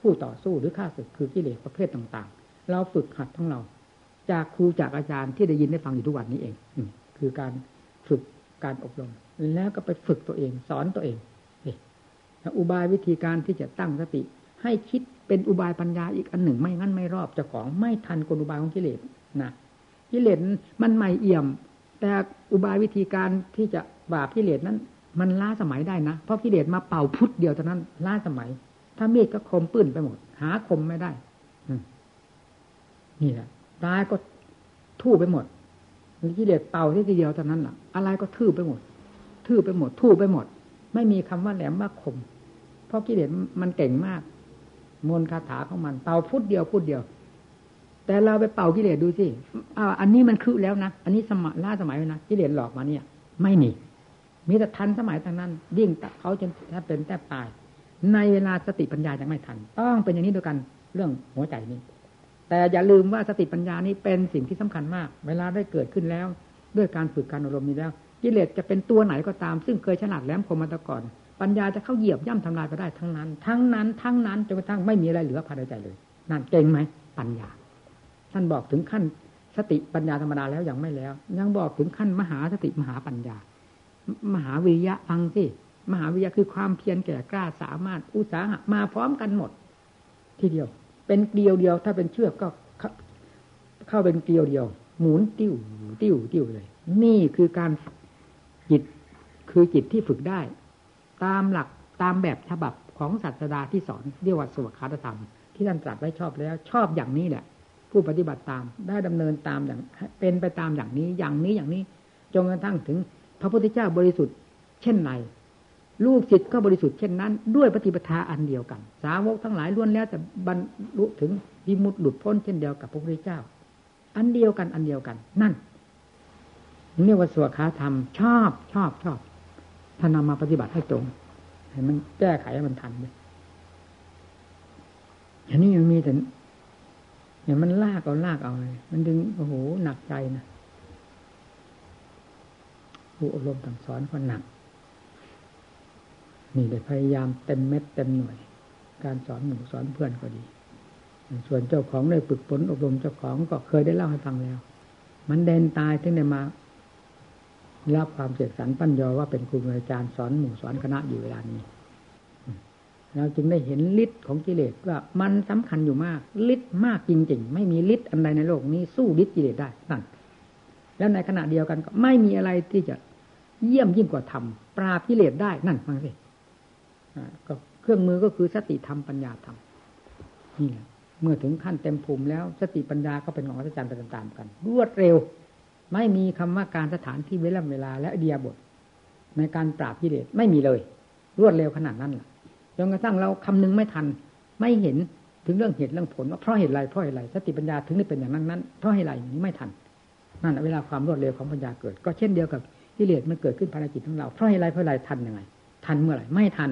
คู่ต่อสู้หรือข้าศึกคือกิเลสประเภทต่างๆ เราฝึกหัดทั้งเรา จากครูจากอาจารย์ที่ได้ยินได้ฟังอยู่ทุกวันนี้เองคือการฝึกการอบรม แล้วก็ไปฝึกตัวเอง สอนตัวเองอุบายวิธีการที่จะตั้งสติ ให้คิดเป็นอุบายปัญญาอีกอันหนึ่งไม่งั้นไม่รอบเจ้าของไม่ทันกลอุบายของกิเลสนะกิเลสมันใหม่เอี่ยม แต่อุบายวิธีการที่จะบาปกิเลสนั้น มันล้าสมัยได้นะเพราะกิเลสมาเป่าพุทธเดียวเท่านั้นล้าสมัย ถ้ามีดก็คมปื้นไปหมด หาคมไม่ได้นี่แหละตายก็ทู่ไปหมดกิเลสเป่าที่ทีเดียวเท่านั้นแหละอะไรก็ทื่อไปหมด ทื่อไปหมดทู่ไปหมด ไม่มีคำว่าแหลมว่าคม เพราะกิเลสมันเก่งมาก มนคาถาของมัน เป่าพุทธเดียวพุทธเดียว แต่เราไปเป่ากิเลสดูสิอ่าอันนี้มันคือแล้วนะอันนี้สมัยล่าสมัยนะกิเลสหลอกมาเนี่ย ไม่มีมีแต่ทันสมัยทางนั้นยิ่งเขาจนแทบเป็นแทบตาย ในเวลาสติปัญญายังไม่ทัน ต้องเป็นอย่างนี้ด้วยกันเรื่องหัวใจนี้ แต่อย่าลืมว่าสติปัญญานี้เป็นสิ่งที่สำคัญมาก เวลาได้เกิดขึ้นแล้ว ด้วยการฝึกการอารมณ์นี้แล้ว กิเลสจะเป็นตัวไหนก็ตาม ซึ่งเคยฉลาดแหลมคมมาตะก่อน ปัญญาจะเข้าเหยียบย่ำทำลายไปได้ทั้งนั้น ทั้งนั้น ทั้งนั้นจนกระทั่งไม่มีอะไรเหลือภายในใจเลย นั่นเก่งไหมปัญญา ท่านบอกถึงขั้นสติปัญญาธรรมดาแล้วยังไม่แล้ว ยังบอกถึงขั้นมหาสติมหาปัญญา มหาวิยะฟังสิมหาวิริยะคือความเพียรแก่กล้าสามารถอุตสาหะมาพร้อมกันหมด ทีเดียว เป็นเกลียวเดียว ถ้าเป็นเชือกก็เข้าเป็นเกลียวเดียว หมุนติ้วติ้วติ้วเลย นี่คือการ จิตคือจิตที่ฝึกได้ ตามหลักตามแบบฉบับของศาสดาที่สอนเรียกว่าสวัสดิธรรม ที่ท่านตรัสไว้ชอบแล้ว ชอบอย่างนี้แหละผู้ปฏิบัติตามได้ดำเนินตามอย่างเป็นไปตามอย่างนี้อย่างนี้อย่างนี้จนกระทั่งถึง พระพุทธเจ้าบริสุทธิ์ เช่นไรลูกศิษย์ก็บริสุทธิ์เช่นนั้น ด้วยปฏิปทาอันเดียวกัน สาวกทั้งหลายล้วนแล้วแต่บรรลุถึงวิมุตติหลุดพ้นเช่นเดียวกับพระพุทธเจ้า อันเดียวกันอันเดียวกัน นั่น เรียกว่าสวขาธรรม ชอบชอบชอบท่านนำมาปฏิบัติให้ตรงให้มันแก้ไขให้มันทันเลยอันนี้ยังมีแต่เนี่ยมันลากเอาลากเอาเลยมันดึงโอ้โหหนักใจนะผู้อบรมต่างสอนก็หนักนี่ได้พยายามเต็มเม็ดเต็มหน่วย การสอนหมู่สอนเพื่อนก็ดี ส่วนเจ้าของได้ฝึกฝนอบรมเจ้าของก็เคยได้เล่าให้ฟังแล้ว มันเดนตายถึงได้มา รับความเสกสรรปั้นยอว่าเป็นครูอาจารย์สอนหมู่สอนคณะอยู่เวลานี้เราจึงได้เห็นฤทธิ์ของกิเลสว่ามันสำคัญอยู่มากฤทธิ์มากจริง ๆ ไม่มีฤทธิ์อันใดในโลกนี้สู้ฤทธิ์กิเลสได้นั่นแล้วในขณะเดียวกันก็ไม่มีอะไรที่จะเยี่ยมยิ่งกว่าธรรมปราบกิเลสได้นั่นฟังสิก็เครื่องมือก็คือสติธรรมปัญญาธรรมนี่แหละเมื่อถึงขั้นเต็มภูมิแล้วสติปัญญาก็เป็นของอัศจรรย์ไปตามๆกัน รวดเร็ว ไม่มีคำว่าการสถานที่เวลาเวลา และเดียบท ในการปราบกิเลสไม่มีเลย รวดเร็วขนาดนั้นแหละจนกระทั่งเราคำนึงไม่ทัน ไม่เห็นถึงเรื่องเหตุเรื่องผลว่าเพราะเหตุไรเพราะเหตุไรสติปัญญาถึงได้เป็นอย่างนั้นนั้นเพราะเหตุไรอย่างนี้ไม่ทันนั่นเวลาความรวดเร็วของปัญญาเกิด ก็เช่นเดียวกับกิเลสมันเกิดขึ้นภายในจิตของเราเพราะเหตุไรเพราะเหตุไรทันยังไง ทันเมื่อไหร่ไม่ทัน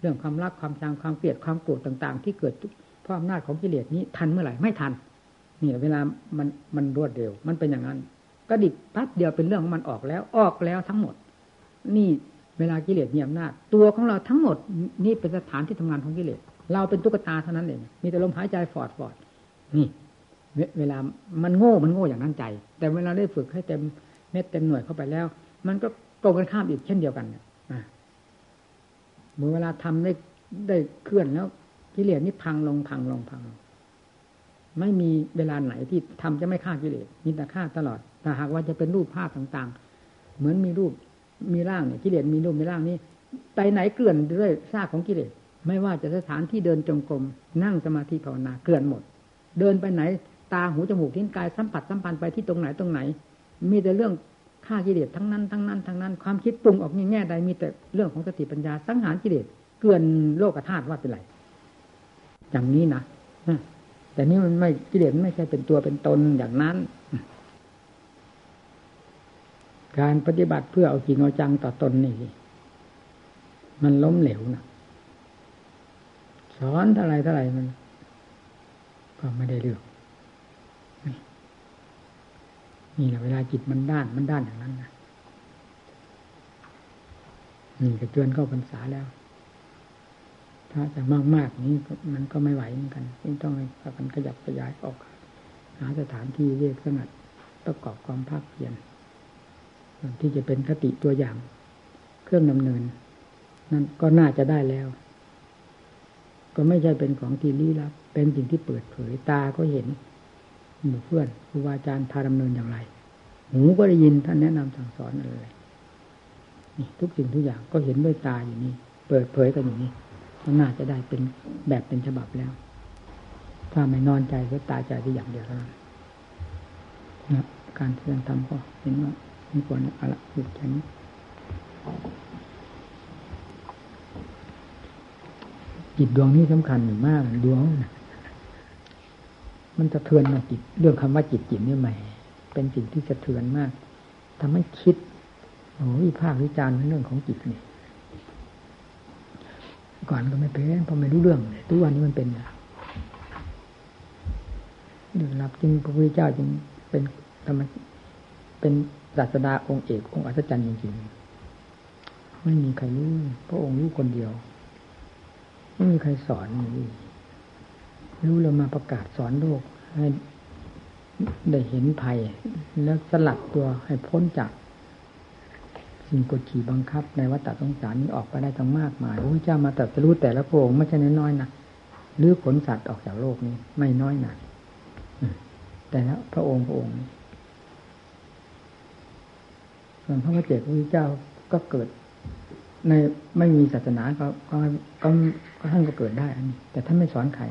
เรื่องความรักความชังความเกลียดความโกรธต่าง ๆ ที่เกิดเพราะอำนาจของกิเลสนี้ทันเมื่อไหร่ไม่ทันนี่เวลามันมันรวดเร็วมันเป็นอย่างนั้น ก็ดิบปั๊บเดียวเป็นเรื่องของมันออกแล้ว ออกแล้วทั้งหมด นี่เวลากิเลสมีอำนาจตัวของเราทั้งหมด นี่เป็นสถานที่ทำงานของกิเลสเราเป็นตุ๊กตาเท่านั้นเองมีแต่ลมหายใจฟอดฟอดนี่เวลามันโง่มันโง่อย่างนั้นใจ แต่เวลาได้ฝึกให้เต็มเม็ดเต็มหน่วยเข้าไปแล้ว มันก็ตรงกันข้ามอีกเช่นเดียวกันเนี่ยเมื่อเวลาทำได้ได้เคลื่อนแล้วกิเลสนี่พังลงพังลงพังลงไม่มีเวลาไหนที่ทำจะไม่ฆ่ากิเลสมีแต่ฆ่าตลอด แต่หากว่าจะเป็นรูปภาพต่างๆ เหมือนมีรูปมีร่างเนี่ยกิเลสมีรูปมีร่างนี้ไปไหนเกลื่อนด้วยซากของกิเลสไม่ว่าจะสถานที่เดินจงกรมนั่งสมาธิภาวนาเกลื่อนหมด เดินไปไหนตาหูจมูกทิ้งกายสัมผัสสัมพันธ์ไปที่ตรงไหนตรงไหน มีแต่เรื่องฆ่ากิเลสทั้งนั้นทั้งนั้นทั้งนั้น ความคิดปรุงออกแง่ใดมีแต่เรื่องของสติปัญญาสังหารกิเลสเกลื่อนโลกธาตุว่าเป็นไรอย่างนี้นะแต่นี่มันไม่กิเลสไม่ใช่เป็นตัวเป็นตนอย่างนั้น การปฏิบัติเพื่อเอาจริงเอาจังต่อตนนี่ มันล้มเหลวนะสอนเท่าไรเท่าไรมัน ก็ไม่ได้เรื่องนี่แหละเวลาจิตมันด้านมันด้านอย่างนั้นนะนี่ก็เตือนเข้าพรรษาแล้ว ถ้าจะมากมากนี้มันก็ไม่ไหวเหมือนกันจึงต้องให้พากันขยับขยายออก หาสถานที่เรียกสงัดประกอบความภาคเพียร ที่จะเป็นคติตัวอย่าง เครื่องดำเนิน นั่นก็น่าจะได้แล้ว ก็ไม่ใช่เป็นของที่ลี้ลับ เป็นสิ่งที่เปิดเผยตาก็เห็นหมู่เพื่อนครูบาอาจารย์พาดำเนินอย่างไร หูก็ได้ยินท่านแนะนำสั่งสอนอะไรนี่ทุกสิ่งทุกอย่างก็เห็นด้วยตาอยู่นี่เปิดเผยกันอยู่นี่ก็น่าจะได้เป็นแบบเป็นฉบับแล้วถ้าไม่นอนใจก็ตายใจที่อย่างเดียวเท่านั้นนะการเรียนทำก็เห็นว่า ไม่ควรอะไรหยุดแค่นี้จิตดวงนี้สำคัญอยู่มากดวงนะมันสะเทือนนะจิต เรื่องคำว่าจิตจิตนี่ใหม่ เป็นสิ่งที่สะเทือนมากทำให้คิดโอ้ยภาควิจารณ์เรื่องของจิตนี่ก่อนก็ไม่เป็นพอไม่รู้เรื่องทุกวันนี้มันเป็นอย่างเรื่องรับจริงพระพุทธเจ้าจึงเป็นธรรมเป็น ศาสดาองค์เอกองค์อัศจรรย์จริงๆ ไม่มีใครรู้พระองค์รู้คนเดียว ไม่มีใครสอนนี่รู้แล้วมาประกาศสอนโลกให้ได้เห็นภัย แล้วสลัดตัวให้พ้นจากสิ่งกดขี่บังคับ ในวัฏสงสารนี้ออกไปได้ทั้งมากมายพระเจ้ามาตรัสรู้แต่ละพระองค์ไม่ใช่น้อยๆนะหรือขนสัตว์ออกจากโลกนี้ ไม่น้อยหนักแต่ละพระองค์พระองค์ ส่วนพระพุทธเจ้าพระพุทธเจ้าก็เกิด ในไม่มีศาสนาก็ก็ก็ท่านก็เกิดได้อันนี้แต่ท่านไม่สอนใคร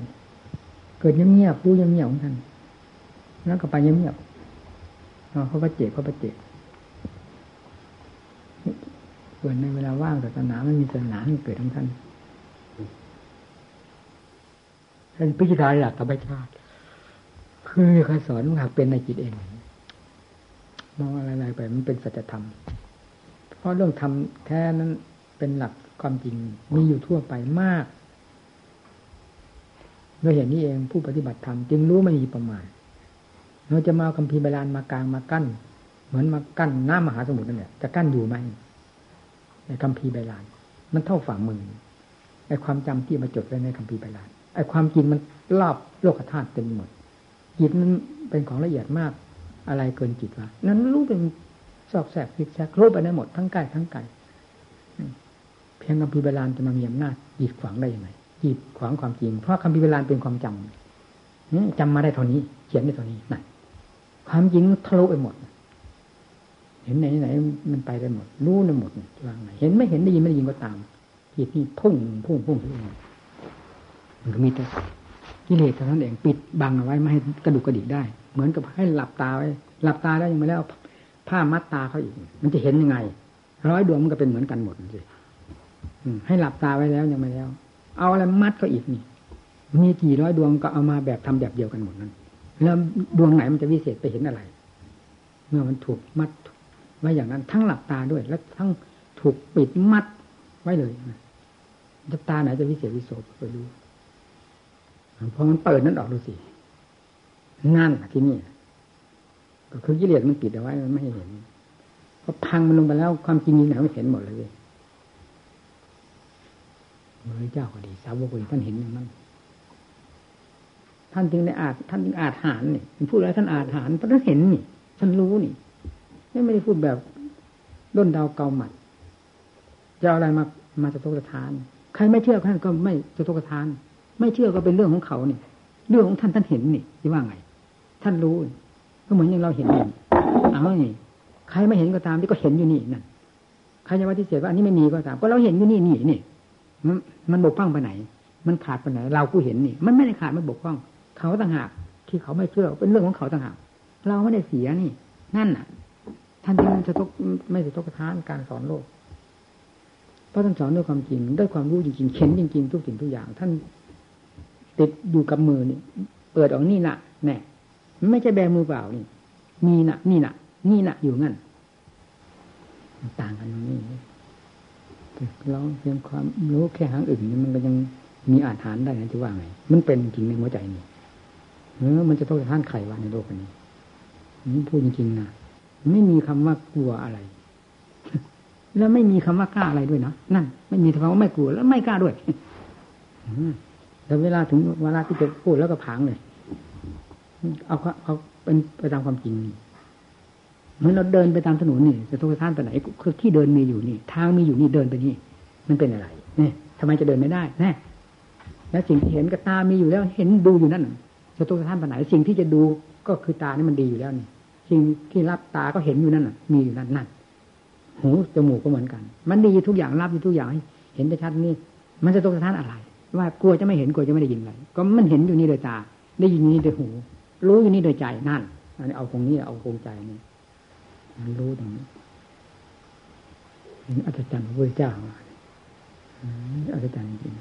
เกิดเงียบๆรู้เงียบๆของท่านแล้วก็ไปเงียบๆเขาปเจกเขาปเจกส่วนในเวลาว่างศาสนาไม่มีศาสนาเกิดทั้งท่านท่านพิจารณาหลักธรรมชาติคือใครสอนหากเป็นในจิตเอง มองอะไรๆไปมันเป็นสัจธรรม เพราะเรื่องทำแท้นั้นเป็นหลักความจริงมีอยู่ทั่วไปมากด้วยเหตุนี้เองผู้ปฏิบัติธรรมจึงรู้ไม่มีประมาณเราจะมาคัมภีร์โบราณมากลางมากั้น เหมือนมากั้นน้ำมหาสมุทรนั่นแหละจะกั้นอยู่ไหมในคัมภีร์โบราณมันเท่าฝ่ามือไอ้ความจำที่มาจดไว้ในคัมภีร์โบราณไอ้ความจริงมันรอบโลกธาตุเต็มหมดจิตมันเป็นของละเอียดมาก อะไรเกินจิตวะนั้นรู้เป็นซอกแสกพิกแซกรู้ไปได้หมดทั้งกายทั้งกายเพียงคัมภีร์โบาณจะมามีอำนาจหยีดขวางได้ยังไงจีดขวางความจริง เพราะคำพิเวลานเป็นความจำจำมาได้เท่านี้ เขียนได้เท่านี้นั่นความจริงทะลุไปหมด เห็นไหนไหนมันไปได้หมด รู้ได้หมดวางไหนเห็นไม่เห็นได้ยินไม่ได้ยินก็ตามจิตนี่พุ่งพุ่งพุ่งขึ้นมามันก็มีแต่กิเลสเท่านั้นเองปิดบังเอาไว้ไม่ให้กระดุกกระดิกได้เหมือนกับให้หลับตาไว้หลับตาแล้วยังไม่แล้วผ้ามัดตาเขาอีก มันจะเห็นยังไง ร้อยดวงมันก็เป็นเหมือนกันหมดสิให้หลับตาไว้แล้วยังไม่แล้ว เอาอะไรมัดก็อีกนี่ มีกี่ร้อยดวงก็เอามาแบบทำแบบเดียวกันหมดนั้น แล้วดวงไหนมันจะวิเศษไปเห็นอะไร เมื่อมันถูกมัดไว้อย่างนั้น ทั้งหลับตาด้วย และทั้งถูกปิดมัดไว้เลยจะตาไหนจะวิเศษวิโสไปดูพอมันเปิดนั้นออกดูสิ นั่นที่นี่ก็คือกิเลสมันปิดเอาไว้มันไม่เห็นพอพังมันลงไปแล้วความจริงนี่ไหนไม่เห็นหมดเลยพระเจ้าก็ดี สาวกก็ดีท่านเห็นอย่างนั้นท่านจึงได้อาจท่านจึงอาจหารนี่พูดอะไรท่านอาจหารเพราะท่านเห็นนี่ท่านรู้นี่ไม่ได้พูดแบบด้นดาวเกาหมัดจะอะไรมามาจะตกทาน ใครไม่เชื่อท่านก็ไม่จะตกทาน ไม่เชื่อก็เป็นเรื่องของเขานี่เรื่องของท่านท่านเห็นนี่ที่ว่าไง ท่านรู้ ก็เหมือนอย่างเราเห็นเองเอาไงใครไม่เห็นก็ตามที่ก็เห็นอยู่นี่นั่นใครจะว่าที่เสียว่าอันนี้ไม่มีก็ตาม ก็เราเห็นอยู่นี่นี่นี่มันบกพร่องไปไหน มันขาดไปไหน เราผู้เห็นนี่ มันไม่ได้ขาดมันบกพร่อง เขาต่างหากที่เขาไม่เชื่อเป็นเรื่องของเขาต่างหากเราไม่ได้เสียนี่ นั่นน่ะ ท่านจึงจะต้องไม่จะต้องทานการสอนโลกเพราะท่านสอนด้วยความจริงด้วยความรู้จริงๆเข็นจริงๆทุกสิ่งทุกอย่าง ท่านติดอยู่กับมือนี่เปิดออกนี่น่ะแน่ ไม่ใช่แบมือเปล่านี่ มีนะนี่นะนี่นะอยู่งั้นต่างกันนี่เราเพียงความรู้แค่หางอื่นนี่มันก็ยังมีอาหารได้นะจะว่าไง มันเป็นจริงในหัวใจนี่เออมันจะต้องท่านไขว่าในโลกนี้นี่พูดจริงๆนะไม่มีคำว่ากลัวอะไร แล้วไม่มีคำว่ากล้าอะไรด้วยนะนั่นไม่มีคำว่าไม่กลัวแล้วไม่กล้าด้วยแต่เวลาถึงเวลาที่จะพูดแล้วก็พังเลย เอาเอาเป็นไปตามความจริงนี่เหมือนเราเดินไปตามถนนนี่จะทุกท่านไปไหนคือที่เดินมีอยู่นี่ทางมีอยู่นี่เดินไปนี่มันเป็นอะไรเนี่ยทำไมจะเดินไม่ได้แน่แล้วสิ่งที่เห็นกับตามีอยู่แล้วเห็นดูอยู่นั่นจะทุกท่านไปไหนสิ่งที่จะดูก็คือตานี่มันดีอยู่แล้วนี่สิ่งที่รับตาก็เห็นอยู่นั่นน่ะ มีอยู่นั่นนั่นหูจมูกก็เหมือนกัน มันดีทุกอย่างรับทุกอย่างเห็นได้ชัดนี่ มันจะทุกท่านอะไร ว่ากลัวจะไม่เห็นกลัวจะไม่ได้ยินอะไรก็มันเห็นอยู่นี่โดยตา ได้ยินนี่โดยหู รู้อยู่นี่โดยใจนั่นอันนี้เอาตรงนี้เอาตรงใจนี่มันรู้ตรงนี้อัศจรรย์พระพุทธเจ้าอัศจรรย์จริง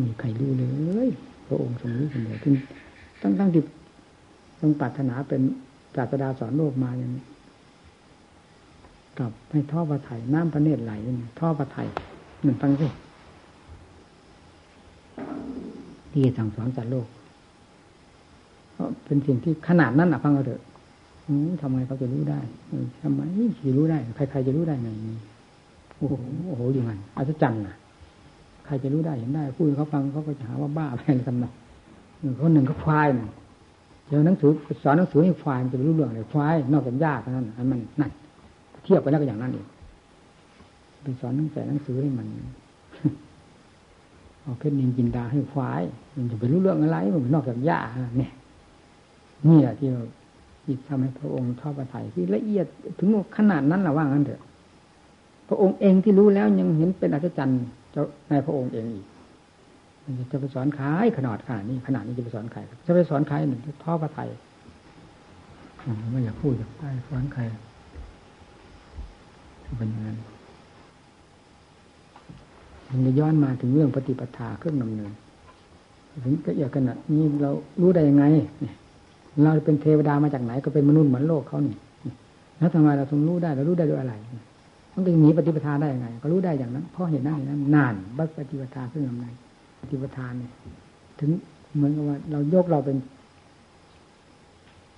มีใครรู้เลย พระองค์ทรงรู้คนเดียวตั้งตั้งที่ทรงปรารถนาเป็นศาสดาสอนโลกมาอย่างนี้กับให้ท่อประไถน้ำพระเนตรไหลท่อประไถหนึ่งฟังสิที่สั่งสอนสัตว์โลก เพราะเป็นสิ่งที่ขนาดนั้นอะฟังเอาเถอะทำไมเขาจะรู้ได้ทำไมจะรู้ได้ ใครๆจะรู้ได้ไงโอ้โหโอ้โหอย่างนั้นอัศจรรย์นะใครจะรู้ได้เห็นได้พูดเขาฟังเขาก็จะหาว่าบ้าไปทำนองคนหนึ่งเขาควายนะเจอหนังสือสอนหนังสือให้ควายจะรู้เรื่องอะไรควายนอกจากยากนั้นอันมันนั่นเทียบไปแล้วก็อย่างนั้นเองไปสอนหนังสือหนังสือให้มันเอาเพชรนินจินดาให้ควาย มันจะไปรู้เรื่องอะไรมันนอกจากยาเนี่ย นี่แหละที่จิตทำให้พระองค์ทอดประทัยที่ละเอียดถึงขนาดนั้นแหละว่างั้นเถอะ พระองค์เองที่รู้แล้วยังเห็นเป็นอัศจรรย์เจ้าในพระองค์เองอีกจะไปสอนขายขนาดขนาดนี้ขนาดนี้จะไปสอนใครจะไปสอนใครหนึ่งทอดประทัยไม่อยากพูดอยากได้สอนใครเป็นอย่างนั้นมันจะย้อนมาถึงเรื่องปฏิปทาเครื่องดำเนินถึงก็อยากขนาดนี้เรารู้ได้ยังไงเนี่ย เราเป็นเทวดามาจากไหนก็เป็นมนุษย์เหมือนโลกเขานี่แล้วทำไมเราถึงรู้ได้เรารู้ได้ด้วยอะไรมันก็หนีปฏิปทาได้ยังไง ก็รู้ได้อย่างนั้นเพราะเห็นนั่นเห็นนั้นนานบัปฏิปทาขึ้นมาในปฏิปทานเนี่ย ถึงเหมือนกับว่า เรายกเราเป็น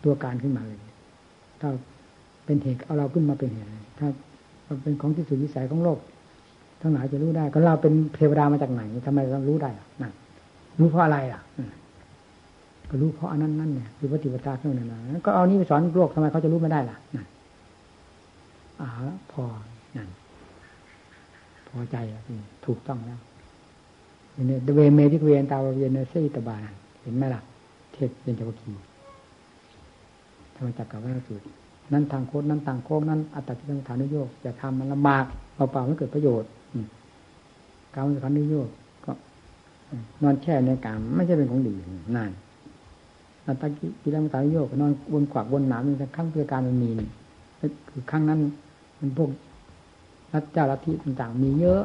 ตัวการขึ้นมาเลยถ้าเป็นเหตุเอาเราขึ้นมาเป็นเหตุถ้าเป็นของที่สุดวิสัยของโลก ทั้งหลายจะรู้ได้ ก็เราเป็นเทวดามาจากไหนทำไมเรารู้ได้นั่นรู้เพราะอะไรอะ ก็รู้เพราะอันนั้นนั่นเนี่ยคือปฏิปทาเครื่องนั้นนะก็เอานี้ไปสอนโลกทำไมเขาจะรู้ไม่ได้ล่ะนั่นอ่าพอนั่นพอใจอะถูกต้องแล้วเนี่ยเวเมทิกเวนตาวเวนเนซีตบาเห็นไหมล่ะ เทศเป็นจวัคีธรรมจักรกับวัฏสูตรนั่นทางโค้ดนั่นทางโค้งนั่นอัตตาที่ต้องฐานนิโยกจะทำมันลำบากเปล่าๆไม่เกิดประโยชน์การฐานนิโยกก็นอนแช่ในกามไม่ใช่เป็นของดีนั่น อัตตากิรังสายโยกนอนบนขวากบนหนามนี่ข้างเพื่อการมันมีคือข้งนั้น มันพวกรัฐเจ้าลัทธิต่างๆ มีเยอะ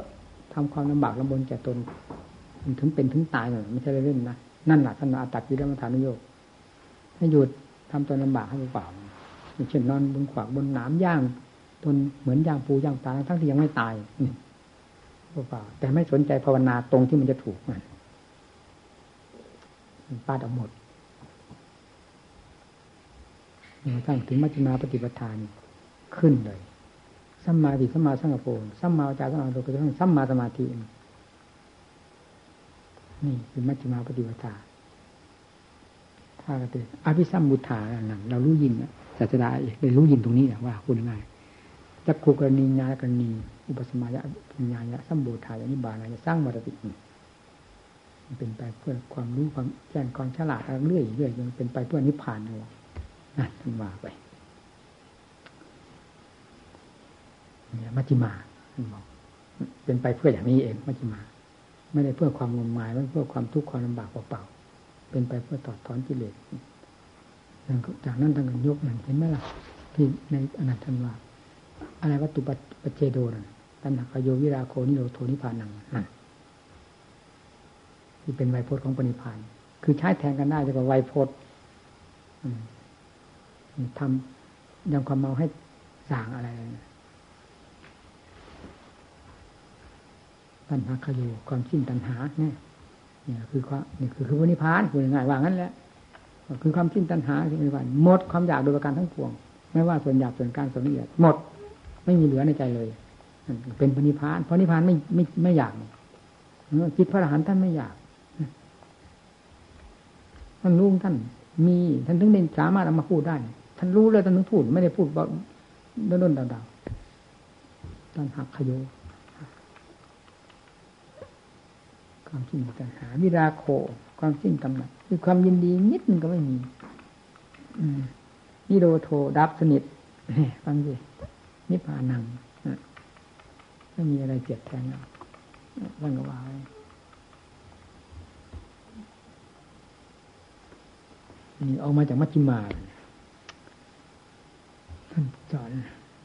ทำความลำบากลำบนแก่ตนมันถึงเป็นถึงตายเลยไม่ใช่เล่นนะนั่นแหละท่านอัตตากิรังสายโยกให้หยุดทำตนลำบากให้เปล่าเช่นนอนบนขวากบนหนามย่างตนเหมือนย่างปูย่างปลาทั้งที่ยังไม่ตายเปล่าแต่ไม่สนใจภาวนาตรงที่มันจะถูกมันปาดเอาหมด ตั้งถึงมัจจิมาปฏิปทานขึ้นเลยสัมมาดิสัมมาสังกปรสัมมาจาสัมมาโลกุตสัมมาสมาธินี่คือมัจจิมาปฏิปทาถ้ากติอภิสัมบุทานั่นเรารู้ยินศาสดาเอกเลยรู้ยินตรงนี้แหละว่าคุณง่ายจักขูกรณีญากรณี อุปสมัยะปัญญายะสัมบูทายะนิบาลายะสร้างบารติมันเป็นไปเพื่อความรู้ความแจ้งความฉลาดเรื่อยเรื่อยยังเป็นไปเพื่อนิพพานเลย นั่นท่านว่าไปเนี่ยมัจจิมาท่านบอกเป็นไปเพื่ออย่างนี้เองมัจจิมา ไม่ได้เพื่อความงมงายไม่เพื่อความทุกข์ความลำบากเปล่าๆเป็นไปเพื่อตอดถอนกิเลสจากนั้นทางยกนั่นเห็นไหมล่ะที่ในอนันตันว่าอะไรวัตถุปัจเจโดนตัณหาโยวิราโคนิโรโทนิพานังนั่นที่เป็นไวยพจน์ของปณิพาน คือใช้แทนกันได้จะกับไวยพจน์ ทำยังความเมาให้สางอะไรตัณหาขยูความสิ้นตัณหาเนี่ยเนี่ยคือความนี่คือคือวินิพานคือง่ายว่างั้นแหละคือความสิ้นตัณหาคือวินิพานหมดความอยากโดยประการทั้งปวง ไม่ว่าส่วนหยาบส่วนกลางส่วนละเอียดหมด ไม่มีเหลือในใจเลยเป็นปณิพานเพราะนิพานไม่ไม่ไม่อยากจิตพระอรหันต์ท่านไม่อยากท่านรู้ท่านมีท่านถึงได้สามารถเอามาพูดได้ ท่านรู้เลยท่านถึงพูดไม่ได้พูดแบบด้นๆดาวๆท่านหักขยโยความสิ้นตัณหา วิราโค ความสิ้นกำหนัดคือความยินดีนิดนึงก็ไม่มีนิโรโทดับสนิทฟังสินิพพานังไม่มีอะไรเจ็บแทนแล้วท่านก็ว่านี่ออกมาจากมัชฌิมาท่านสอน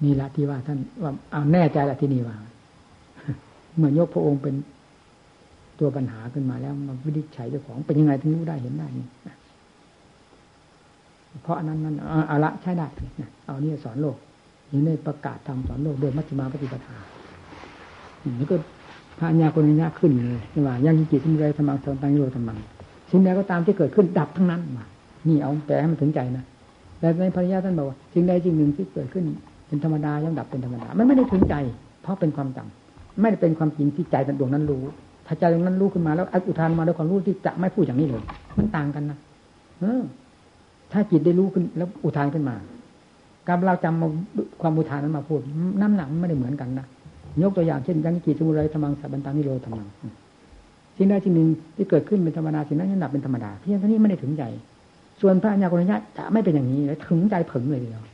นี่ละที่ว่าท่านว่าเอาแน่ใจละที่นี่ว่า เมื่อยกพระองค์เป็นตัวปัญหาขึ้นมาแล้วมาวินิจฉัยเจ้าของเป็นยังไงถึงรู้ได้เห็นได้นี่เพราะนั้นนั้นเอาละใช้ได้เอานี่สอนโลกนี่ในประกาศทำสอนโลกโดยมัชฌิมาปฏิปทาแล้วก็พระญาคนนี้ขึ้นเลยว่ายังกิจสมุไรธรรมังสอนตังโยธรรมังสิ่งใดก็ตามที่เกิดขึ้นดับทั้งนั้นมานี่เอาแปลให้มันถึงใจนะ แต่ในพระญาท่านบอกว่าสิ่งใดสิ่งหนึ่งที่เกิดขึ้น เป็นธรรมดาย่อมดับเป็นธรรมดา มันไม่ได้ถึงใจ เพราะเป็นความจำไม่ได้เป็นความจริงที่ใจดวงนั้นรู้ ถ้าใจดวงนั้นรู้ขึ้นมาแล้วอุทานมาด้วยความรู้ที่จะไม่พูดอย่างนี้เลย มันต่างกันนะเออ ถ้าจิตได้รู้ขึ้นแล้วอุทานขึ้นมาการเราจำความอุทานนั้นมาพูด น้ำหนักไม่ได้เหมือนกันนะยกตัวอย่างเช่นยังกิจสมุไรธรรมังสับันตังนิโรธรรมังสิ่งใดสิ่งหนึ่งที่เกิดขึ้นเป็นธรรมดาสิ่งนั้นยันดับเป็นธรรมดาเพียงเท่านี้ไม่ได้ถึงใจ ส่วนพระญาโกณญาจะไม่เป็นอย่างนี้เลยถึงใจผึ่งเลยเดียว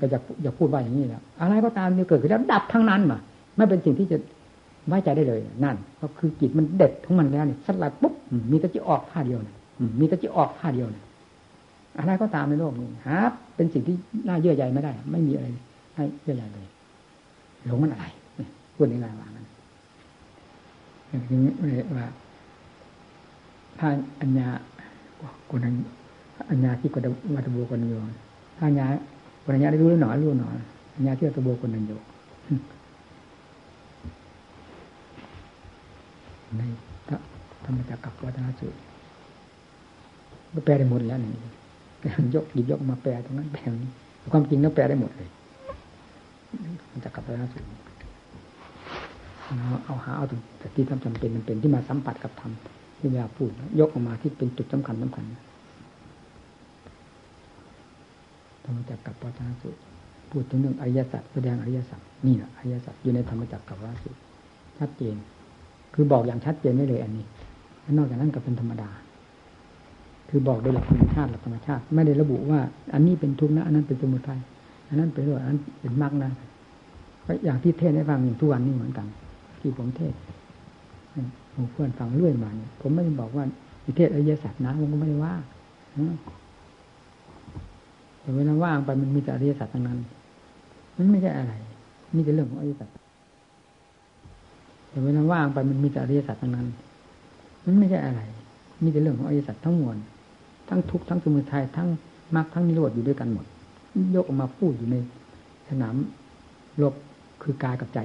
ก็จะอย่าพูดว่าอย่างนี้แล้วอะไรก็ตามที่เกิดขึ้นแล้วดับทั้งนั้นมาไม่เป็นสิ่งที่จะไว้ใจได้เลยนั่น ก็คือจิตมันเด็ดของมันแล้วเนี่ยสลัดปุ๊บมีต่จะออกท่าเดียวนะมีต่จะออกท่าเดียวนะอะไรก็ตามในโลกนี้ฮะเป็นสิ่งที่น่าเยื่อใยไม่ได้ ไม่มีอะไรให้เยื่อใยเลยหลงมันอะไรพูดในงานว่ามันอย่างนี้ว่าถ้าอัญญา คนนั้นอัญญาที่กดวัตบุคนโยถ้าอัญญาคนอัญญาได้รู้หรือหนอรู้หน่อยอัญญาที่วัตบุคนนั้นโยในธรรมจักรกับวัฒนสูตรก็แปลได้หมดแล้วนี่ยกหยิบยกมาแปลตรงนั้นแปลนี้ความจริงแล้วแปลได้หมดเลยมันจะกลับวัฒนสูตรเอาหาเอาแต่ที่ทำจำเป็นมันเป็นที่มาสัมผัสกับธรรม ที่เวลาพูด ยกออกมาที่เป็นจุดสำคัญสำคัญธรรมจักรกับวัฒนสูตรพูดถึงเรื่องอริยสัจแสดงอริยสัจนี่แหละอริยสัจอยู่ในธรรมจักรกับวัฒนสูตรชัดเจน คือบอกอย่างชัดเจนได้เลยอันนี้นอกจากนั้นก็เป็นธรรมดา คือบอกโดยหลักธรรมชาติหลักธรรมชาติ ไม่ได้ระบุว่า อันนี้เป็นทุกข์นะอันนั้นเป็นสมุทัยอันนั้นเป็นเรื่องอันนั้นเป็นมรรคนะก็อย่างที่เทศให้ฟังอย่างทุกวันนี้เหมือนกัน ที่ผมเทศ ผมเพื่อนฟังเรื่อยมาเนี่ยผมไม่ได้บอกว่าอิเทศอริยสัจนะผมก็ไม่ได้ว่าแต่เวลาว่างไปมันมีแต่อริยสัจทั้งนั้น มันไม่ใช่อะไรมีแต่เรื่องของอริยสัจแต่เวลาว่างไปมันมีแต่อริยสัจทั้งนั้น มันไม่ใช่อะไรมีแต่เรื่องของอริยสัจทั้งมวลทั้งทุกข์ทั้งสมุทัยทั้งมรรคทั้งนิโรธอยู่ด้วยกันหมด ยกออกมาพูดอยู่ในสนามลบคือกายกับใจ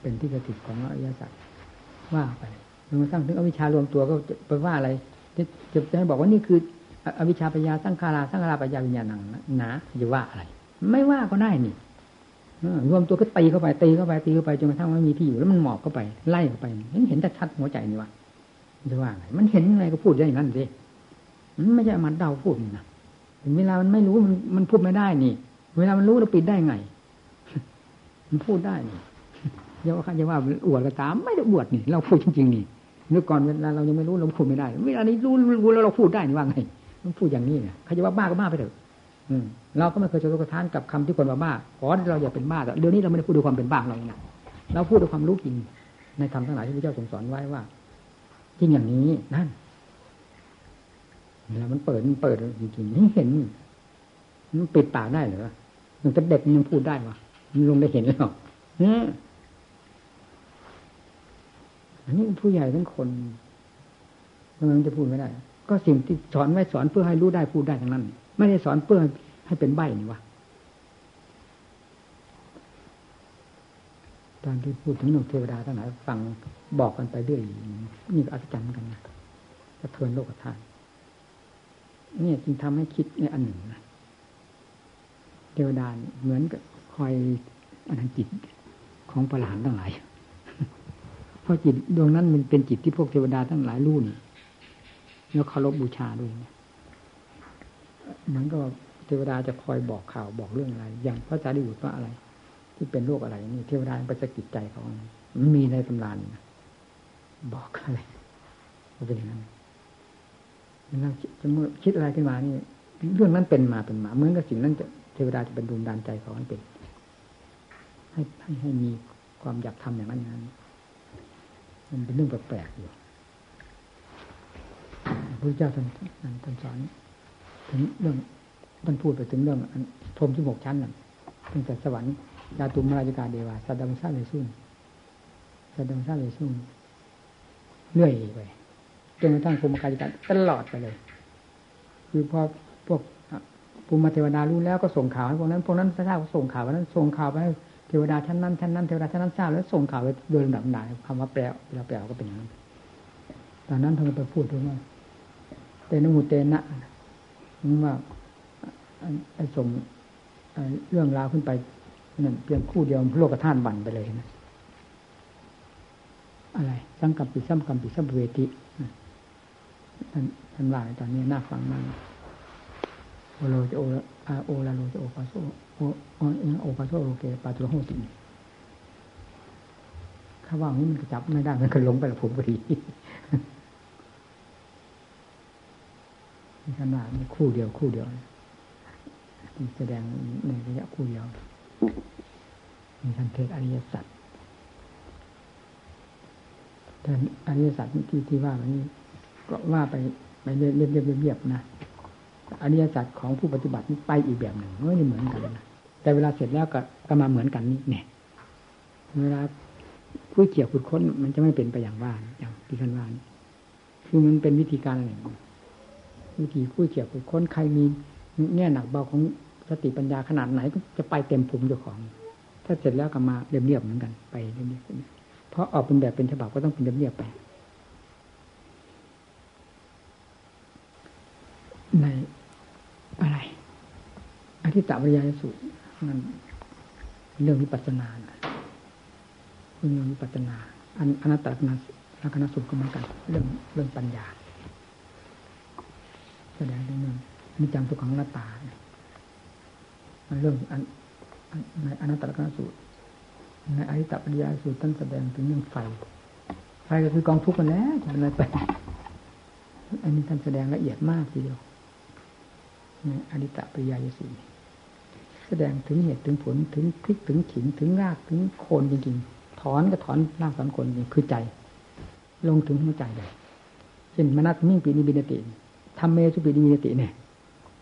เป็นที่กระติดของอริยสัจ ว่าไปจนกระทั่งถึงอวิชชารวมตัวก็ไปว่าอะไรจะจะให้บอกว่านี่คือ อวิชชาปัญญาสังขาราสังขาราปัญญาวิญญาณังนะจะว่าอะไร ไม่ว่าก็ได้นี่รวมตัวก็ตีเข้าไปตีเข้าไปตีเข้าไปจนกระทั่งไม่มีที่อยู่แล้วมันหมอบเข้าไปไล่เข้าไปเห็นเห็นชัดหัวใจนี่วะจะว่าไงมันเห็นยังไงก็พูดได้อย่างนั้นสิมันไม่ใช่มันเดาพูดนะเวลามันไม่รู้มันมันพูดไม่ได้นี่ เวลามันรู้เราปิดได้ไง มันพูดได้นี่ อย่าว่าอย่าว่าอวดก็ตามไม่ได้อวดนี่ เราพูดจริงๆนี่เมื่อก่อนเวลาเรายังไม่รู้เราพูดไม่ได้เวลานี้รู้รู้แล้วเราพูดได้นี่ว่าไงมันพูดอย่างนี้เนี่ยเขาจะว่าบ้าก็บ้าไปเถอะเราก็ไม่เคยจะรู้กระทานกับคำที่คนว่าบ้าขอเราอย่าเป็นบ้าแต่เดี๋ยวนี้เราไม่ได้พูดด้วยความเป็นบ้าเราเนี่ยเราพูดด้วยความรู้จริง ในธรรมทั้งหลายที่พระเจ้าทรงสอนไว้ว่าจริงอย่างนี้นั่นเวลามันเปิดมันเปิดจริงๆนี่เห็นมันปิดปากได้เหรอมันจะเด็กมันยังพูดได้วะมันลงได้เห็นแล้วเนี่ย อันนี้ผู้ใหญ่ทั้งคนมันจะพูดไม่ได้ ก็สิ่งที่สอนไว้สอนเพื่อให้รู้ได้พูดได้ทั้งนั้น ไม่ได้สอนเพื่อให้เป็นใบนี่วะตอนที่พูดถึงหนุ่มเทวดาทั้งหลายฟังบอกกันไปเรื่อยนี่ก็อัศจรรย์กันนะสะเทือนโลกธาตุนี่จึงทำให้คิดในอันหนึ่งนะเทวดาเหมือนกับคอยอันนั้นจิตของประหลานทั้งหลาย ราะจิตดวงนั้นมันเป็นจิตที่พวกเทวดาทั้งหลายรู้นี่แล้วเคารพบูชาด้วยเหมือนกับเทวดาจะคอยบอกข่าวบอกเรื่องอะไร อย่างพระจารีบุตรว่าอะไร ที่เป็นโรคอะไรนี่เทวดาปสะกิดใจเขามันมีในตำรานบอกอะไรเป็นอย่างนั้นนั่งจะเมื่อคิดอะไรขึ้นมานี่เรื่องนั้นเป็นมาเป็นมาเหมือนกับสิ่งนั้นจะเทวดาจะเป็นดวงดานใจเขามันเป็น ให้ให้ให้มีความอยากทำอย่างนั้นนั้น มันเป็นเรื่องแปลกๆอยู่พระเจ้าท่านท่านสอนถึงเรื่องท่านพูดไปถึงเรื่องพรมที่หกชั้นนั่นตั้งแต่สวรรค์ยาตุมราชกาเดวาสัตดัมซาเลซุนสัตดัมซาเลซุนเรื่อยไปจนกระทั่งภูมิกายการตลอดไปเลย คือพอพวกภูมิเทวดารู้แล้วก็ส่งข่าวให้พวกนั้นพวกนั้นทราบก็ส่งข่าวนั้นส่งข่าวไป เทวดาชั้นนั้นชั้นนั้นเทวดาชั้นนั้นทราบแล้วส่งข่าวไปโดยลำดับหนาคำว่าแปลเวลาแปลก็เป็นอย่างนั้นตอนนั้นท่านไปพูดถึงว่าเตนหูเตนะว่าส่งเรื่องราวขึ้นไปนั่นเพียงคู่เดียวโลกธาตุบันไปเลยนะอะไรสังกัปปิสัมกัมปิสัมเวติท่านท่านว่าตอนนี้น่าฟังมากโอโลจะโออาโอลาโลจะโอปาโซ โอโอโอปาโซโลเกปาตุโหติข้าว่างนี้มันจับไม่ได้มันก็ลงไปละผมพอดีขนาดนี้คู่เดียวคู่เดียวแสดงในระยะคู่เดียวมีท่านเทศอริยสัจท่อริยสัจที่ที่ว่านี้ก็ว่าไปไปเรียบเรียบเรียบนะอริยสัจของผู้ปฏิบัติไปอีกแบบหนึ่งไม่ได้เหมือนกันนะ แต่เวลาเสร็จแล้วก็ก็มาเหมือนกันนี่เนี่ยเวลาผู้เกี่ยวขุดค้นมันจะไม่เป็นไปอย่างว่าอย่างที่ท่านว่าคือมันเป็นวิธีการอะไรวิธีผู้เกี่ยวขุดค้นใครมีแง่หนักเบาของสติปัญญาขนาดไหนก็จะไปเต็มภูมิเจ้าของ ถ้าเสร็จแล้วก็มาเรียบๆเหมือนกันไปเรียบๆเพราะออกเป็นแบบเป็นฉบับก็ต้องเป็นเรียบๆไป ในอะไรอธิตาวิริยสูตร มันเรื่องวิปัสสนาเรื่องวิปัสสนา อันอนัตตลลักษณะสูตรก็เหมือนกัน เรื่องเรื่องปัญญาแสดงเรื่องนิจังทุกขังหน้าตามันเรื่องอันในอนัตตลักษณะสูตร ในอธิตาวิริยสูตรท่านแสดงถึงเรื่องไฟ ไฟก็คือกองทุกข์กันแล้วจะเป็นอะไรไปอันนี้ท่านแสดงละเอียดมากทีเดียวในอดิตปริยายสี แสดงถึงเหตุถึงผลถึงพลิกถึงขิงถึงรากถึงโคนจริงๆ ถอนก็ถอนรากถอนโคนจริงคือใจ ลงถึงหัวใจเลยเช่นมนัตมิ่งปีนิบินติทำเมสุปีนิบินติเนี่ย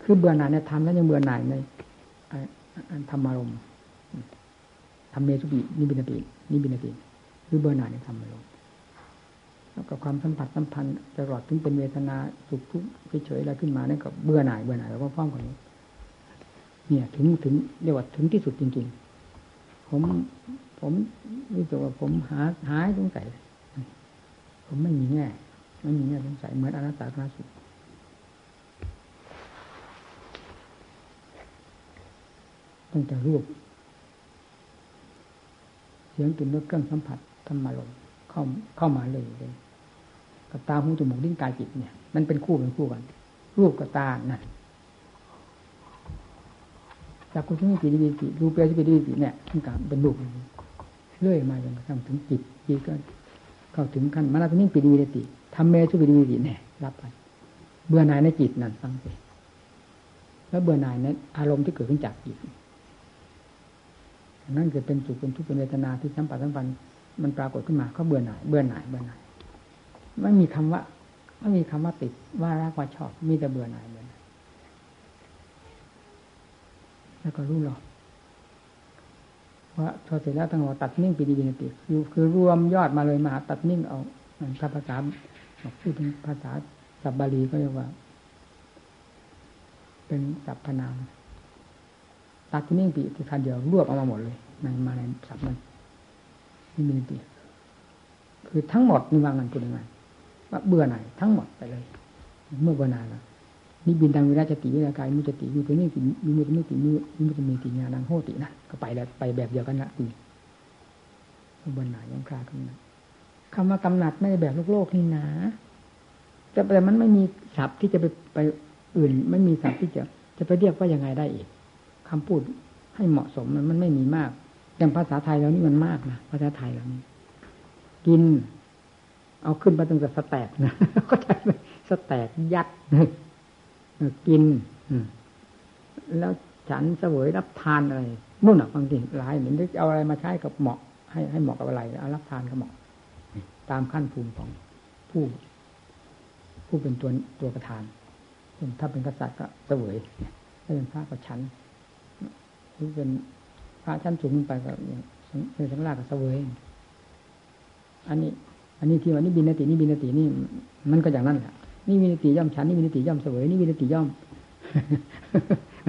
คือเบื่อหน่ายในธรรมแล้วยังเบื่อหน่ายในธรรมารมทำเมสุปีนิบินตินิบินติคือเบื่อหน่ายในธรรมารมกับความสัมผัสสัมพันธ์ตลอดถึงเป็นเวทนาสุขทุกข์เฉยๆอะไรขึ้นมานั่นก็เบื่อหน่ายเบื่อหน่ายแล้วก็พ้องกันนี้ เนี่ย ถึงถึงเรียกว่าถึงที่สุดจริง ๆ ผม ผมรู้สึกว่าผมหาหายสงสัยผมไม่มีแง่ไม่มีแง่สงสัยเหมือนอนัตตาคณสุดตั้งแต่รูปเสียงกลิ่นรสเครื่องสัมผัสธรรมารมเข้าเข้ามาเลยเลยกับตาหูจมูกลิ้นกายจิตเนี่ย มันเป็นคู่เป็นคู่กัน รูปกับตานั่น จากคุณที่มีจิตวิจิตรูปเปรียวิจิวิเนี่ยทั้งการเป็นรูปเรื่อยมาจนกระทั่งถึงจิตจิตก็เข้าถึงขั้นมานาตนิ่งปิดีวิติทำเมชุปิดีวิติเนี่ยรับไป เบื่อหน่ายในจิตนั่นฟังไปแล้วเบื่อหน่ายในอารมณ์ที่เกิดขึ้นจากจิตนั่นจะเป็นสุขเป็นทุกข์เป็นเวทนาที่สัมผัสสัมพันธ์มันปรากฏขึ้นมาก็เบื่อหน่ายเบื่อหน่ายเบื่อหน่ายไม่มีคำว่า ไม่มีคำว่าติดว่ารักว่าชอบ มีแต่เบื่อหน่ายเบื่อหน่าย แล้วก็รู้หรอกว่าพอเสร็จแล้วตั้งหัวตัดนิ่งปีดีบินติคือคือรวมยอดมาเลยมาตัดนิ่งเอาถ้าภาษาพูดถึงภาษาสับบาลีก็เรียกว่า เป็นสัพพนามตัดนิ่งปีที่คันเดียวรวบเอามาหมดเลยในมาในสับมันนี่มีติคือทั้งหมดนี่ว่างันพูดยังไงว่าเบื่อหน่ายทั้งหมดไปเลย เมื่อเบื่อหน่ายแล้ว นี่บินดังวิราชติวิรากายมุจติมีตัวนี้ติมีมุตมิติมีมุตมีติญาณังโหตินะก็ไปแล้วไปแบบเดียวกันละตีเบื่อหนายยังคลาขึ้นคำว่ากำหนัดไม่ได้แบบโลกโลกนี่นะแต่แต่มันไม่มีศัพท์ที่จะไปไปอื่น ไม่มีศัพท์ที่จะจะไปเรียกว่ายังไงได้อีกคำพูดให้เหมาะสมมันมันไม่มีมากอย่างภาษาไทยเรานี่มันมากนะภาษาไทยเรานี่กิน เอาขึ้นมาตั้งแต่สแตกนะก็ใช่สแตกยัด กินแล้วฉันเสวยรับทานอะไรมุ่นอะบางทีหลายเหมือนจะเอาอะไรมาใช้กับเหมาะ ให้ให้เหมาะกับอะไรเอารับทานก็เหมาะตามขั้นภูมิของผู้ ผู้เป็นตัวตัวประธานถ้าเป็นกษัตริย์ก็เสวยถ้าเป็นพระก็ชั้นหรือเป็นพระชั้นสูงขึ้นไปก็เป็นสังฆราชก็เสวยอันนี้ อันนี้ที่ว่านี่บินนตินี่บินตินี่มันก็อย่างนั้นแหละ นี่วินติย่อมฉันนี่วินติย่อมเสวยนี่วินติย่อม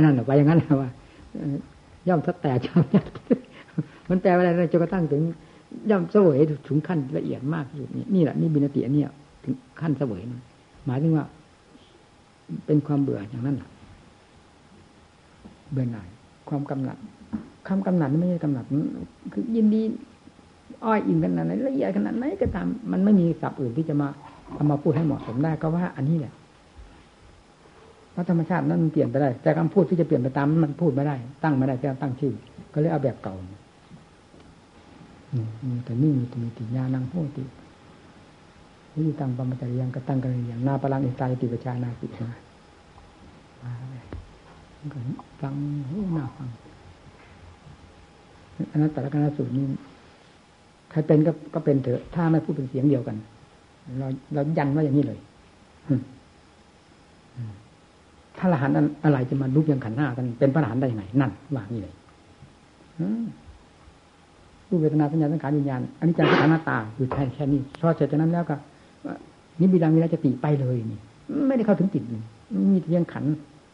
นั่นแหละไปอย่างนั้นแหละว่าย่อมทัดแต่ย่อมมันแปลว่าอะไรจนกระทั่งถึงย่อมเสวยถึงขั้นละเอียดมากที่สุดนี่นี่แหละนี่บินติอันนี้ถึงขั้นเสวยหมายถึงว่า เป็นความเบื่ออย่างนั้นแหละเบื่อหน่ายความกำหนัดคำกำหนัดไม่ใช่กำหนัดคือยินดี อ้อยอิงขนาดไหนละเอียดขนาดไหนก็ตาม มันไม่มีศัพท์อื่นที่จะมา เอามาพูดให้เหมาะสมได้ก็ว่า อันนี้แหละเพราะธรรมชาตินั้นมันเปลี่ยนไปได้ แต่คำพูดที่จะเปลี่ยนไปตามมันพูดไม่ได้ ตั้งไม่ได้แค่ตั้งชื่อ ก็เลยเอาแบบเก่ามีแต่นี่มีแต่มีติญาณังโหติวิตังปรมจริยังก็ตั้งกันอย่างนาปรังอิตายติปชานาติใช่ไหมาฟังโอ้น่าฟังอันนั้นแต่ละคณะสูตรนี้ใครเป็นก็ก็เป็นเถอะ ถ้าไม่พูดเป็นเสียงเดียวกัน เราเรายันว่าอย่างนี้เลยพระอรหันต์อะไรจะมาลุกยังขันหน้ากันเป็นพระอรหันต์ได้ยังไงนั่นว่างี้เลยรูปเวทนาสัญญาสังขารวิญญาณอันนี้จังสังหน้าตาอยู่แค่แค่นี้พอเสร็จจากนั้นแล้วก็นิบิดามิราจะติไปเลยนี่ ไม่ได้เข้าถึงจิตมีเพียงขัน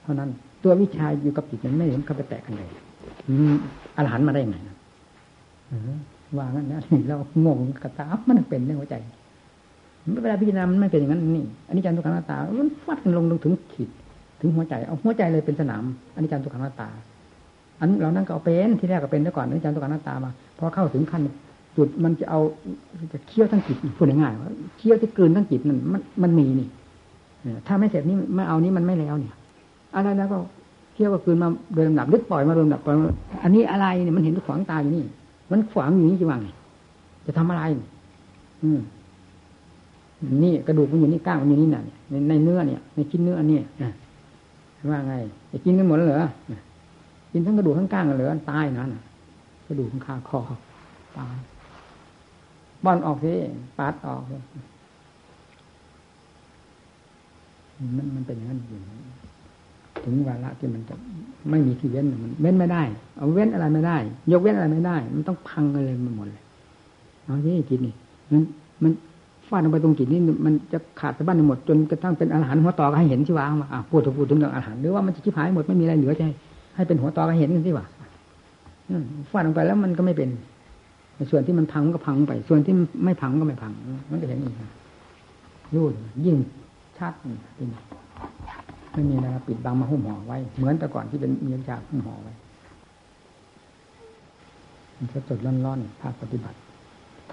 เท่านั้น ตัววิชาอยู่กับจิตนั้นไม่เห็นเข้าไปแตกกันเลยอรหันต์มาได้ยังไงนะว่างั้นนะเรางงกระตามันเป็นเรื่องหัวใจ เวลาพิจารณามันไม่เป็นอย่างนั้นนี่อันนี้จันทุกขังหน้าตามันฟัดลงลงถึงขีดถึงหัวใจเอาหัวใจเลยเป็นสนามอันนี้จันทุกขังหน้าตา อันเรานั่งก็เอาเป็นที่แรกก็เป็นแต่ก่อนอันนี้จันทุกขังหน้าตามาพอเข้าถึงขั้นจุดมันจะเอาจะเคี่ยวทั้งจิตพูดง่ายๆว่าเคี่ยวที่เกินทั้งจิตมันมันมันมีนี่ถ้าไม่เสร็จนี่ไม่เอานี้มันไม่แล้วเนี่ย อะไรแล้วก็เคี่ยวก็คืนมาโดยลำดับลึกปล่อยมาโดยลำดับปล่อยอันนี้อะไรเนี่ยมันเห็นขวางตาอยู่นี่ มันขวางอยู่นี่จะว่าไงจะทำอะไร อืม นี่กระดูกมันอยู่นี่ก้างมันอยู่นี่น่ะในในเนื้อเนี่ย ในชิ้นเนื้อเนี่ยว่าไงจะกินกันหมดแล้วเหรอกินทั้งกระดูกทั้งก้างกันเหรอตายนะกระดูกทั้งคาคอตายบอนออกสิปาดออกมันมันเป็นอย่างนั้นอยู่ถึงวาระที่มันจะไม่มีที่เว้นมันเว้นไม่ได้ เอาเว้นอะไรไม่ได้ ยกเว้นอะไรไม่ได้ มันต้องพังกันเลยมันหมดเลยเอาที่จิตนี่มันมัน ฟาดลงไปตรงจิตนี่มันจะขาดไปบ้านหมดจนกระทั่งเป็นอาหารหัวต่อให้เห็นที่วางมาพูดถึงพูดถึงเรื่องอาหารหรือว่ามันจะชิบหายหมดไม่มีอะไรเหลือใจให้เป็นหัวต่อให้เห็นกันที่ว่าฟาดลงไปแล้วมันก็ไม่เป็นส่วนที่มันพังก็พังไป ส่วนที่ไม่พังก็ไม่พัง มันก็เห็นอีกรู้ยิ่งชัดเป็นไม่มีอะไรปิดบังมาหุ้มห่อไว้ เหมือนแต่ก่อนที่เป็นมีจากหุ้มห่อไว้มันสดร้อนๆภาคปฏิบัติ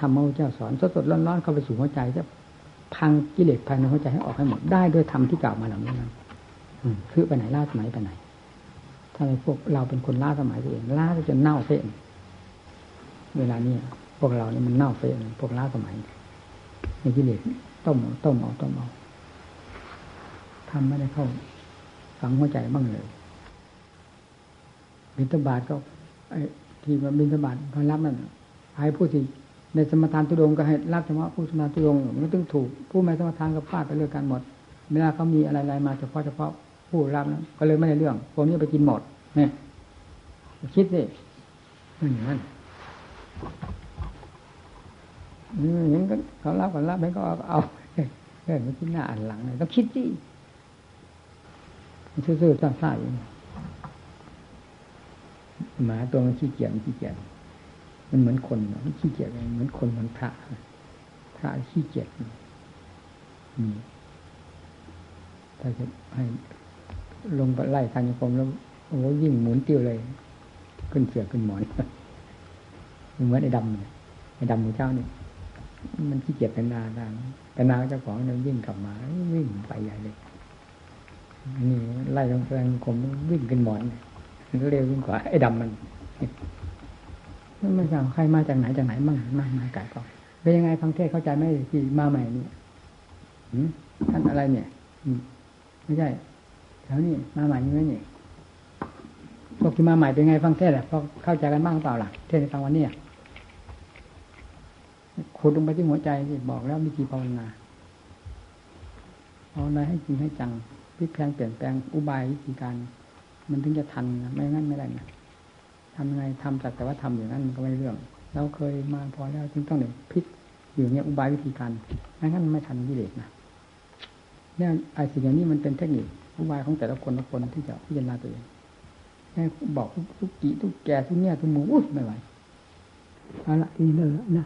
รรมพระเจ้าสอนสดๆร้อนๆเข้าไปสู่หัวใจจะพังกิเลสภายในหัวใจให้ออกให้หมดได้ด้วยธรรมที่กล่าวมาเหล่านี้นะคือไปไหนล่าสมัยไปไหน ถ้าในพวกเราเป็นคนล่าสมัยตัวเองล่าจนเน่าเฟ้นเวลานี้พวกเรานี่มันเน่าเฟ้นพวกล่าสมัยในกิเลสต้มต้มเอาต้มเอาทำไม่ได้เข้าฝังหัวใจบ้างเลยบิณฑบาตก็ไอ้ที่มาบิณฑบาตพอรับนั่นให้ผู้ที่ ในสมทานตุดงก็ให้รับเฉพาะผู้สมทานตุดงมันต้องถูกผู้ไม่สมทานก็พลาดไปเรื่องกันหมดเวลาเขามีอะไรๆมาเฉพาะเฉพาะผู้รับนะก็เลยไม่ได้เรื่องพวกนี้ไปกินหมดเนี่ยคิดสิอย่างนั้นอย่นก็เขารับก็รับไม่ก็เอาเรื่องมันคิดหน้าอ่านหลังเลยต้องคิดสิซื่อๆซ่าๆอย่างหมาตัวมันขี้เกียจขี้เกียจ มันเหมือนคนมันขี้เกียจเหมือนคนเหมือนพระพระขี้เกียจอืมถ้าจะให้ลงไปไล่ทางยมแล้วโอ้ยิ่งหมุนติ้วเลย ขึ้นเสือขึ้นหมอนเหมือนไอ้ดำเนี่ยไอ้ดำหมูเจ้าเนี่ยมันขี้เกียจเป็นนาดังเป็นนาเจ้าของเนี่ยวิ่งกลับมาวิ่งไปใหญ่เลยนี่ไล่ลงแรงผมวิ่งขึ้นหมอนเร็วยิ่งกว่าไอ้ดำมัน ไม่ทราบใครมาจากไหนจากไหนมั่งมากมายกายกองเป็นยังไงฟังเทศเข้าใจไหมที่มาใหม่นี่ท่านอะไรเนี่ยไม่ใช่แถวนี้มาใหม่นี่ไหมนี่พวกที่มาใหม่เป็นไงฟังเทศอะพอเข้าใจกันบ้างเปล่าล่ะเทศในฟังวันนี้ขุดลงไปที่หัวใจบอกแล้ววิธีภาวนาภาวนาให้จริงให้จังพลิกแปลงเปลี่ยนแปลงอุบายวิธีการ มันถึงจะทันนะไม่งั้นไม่ได้นะ ทำไงทำจัดแต่ว่าทำอย่างนั้นมันก็ไม่เรื่อง เราเคยมาพอแล้วจึงต้องเนี่ยพิกอยู่เนี่ยอุบายวิธีการไม่งั้นไม่ทันกิเลสนะเนี่ยไอ้สิ่งอย่างนี้มันเป็นเทคนิคอุบายของแต่ละคนละคนที่จะพิจารณาตัวเองให้บอกทุกกีทุกแก่ทุกเนี่ยทุกหมูอุ้ยไม่ไหวเอาละทีนี้เลิกนะ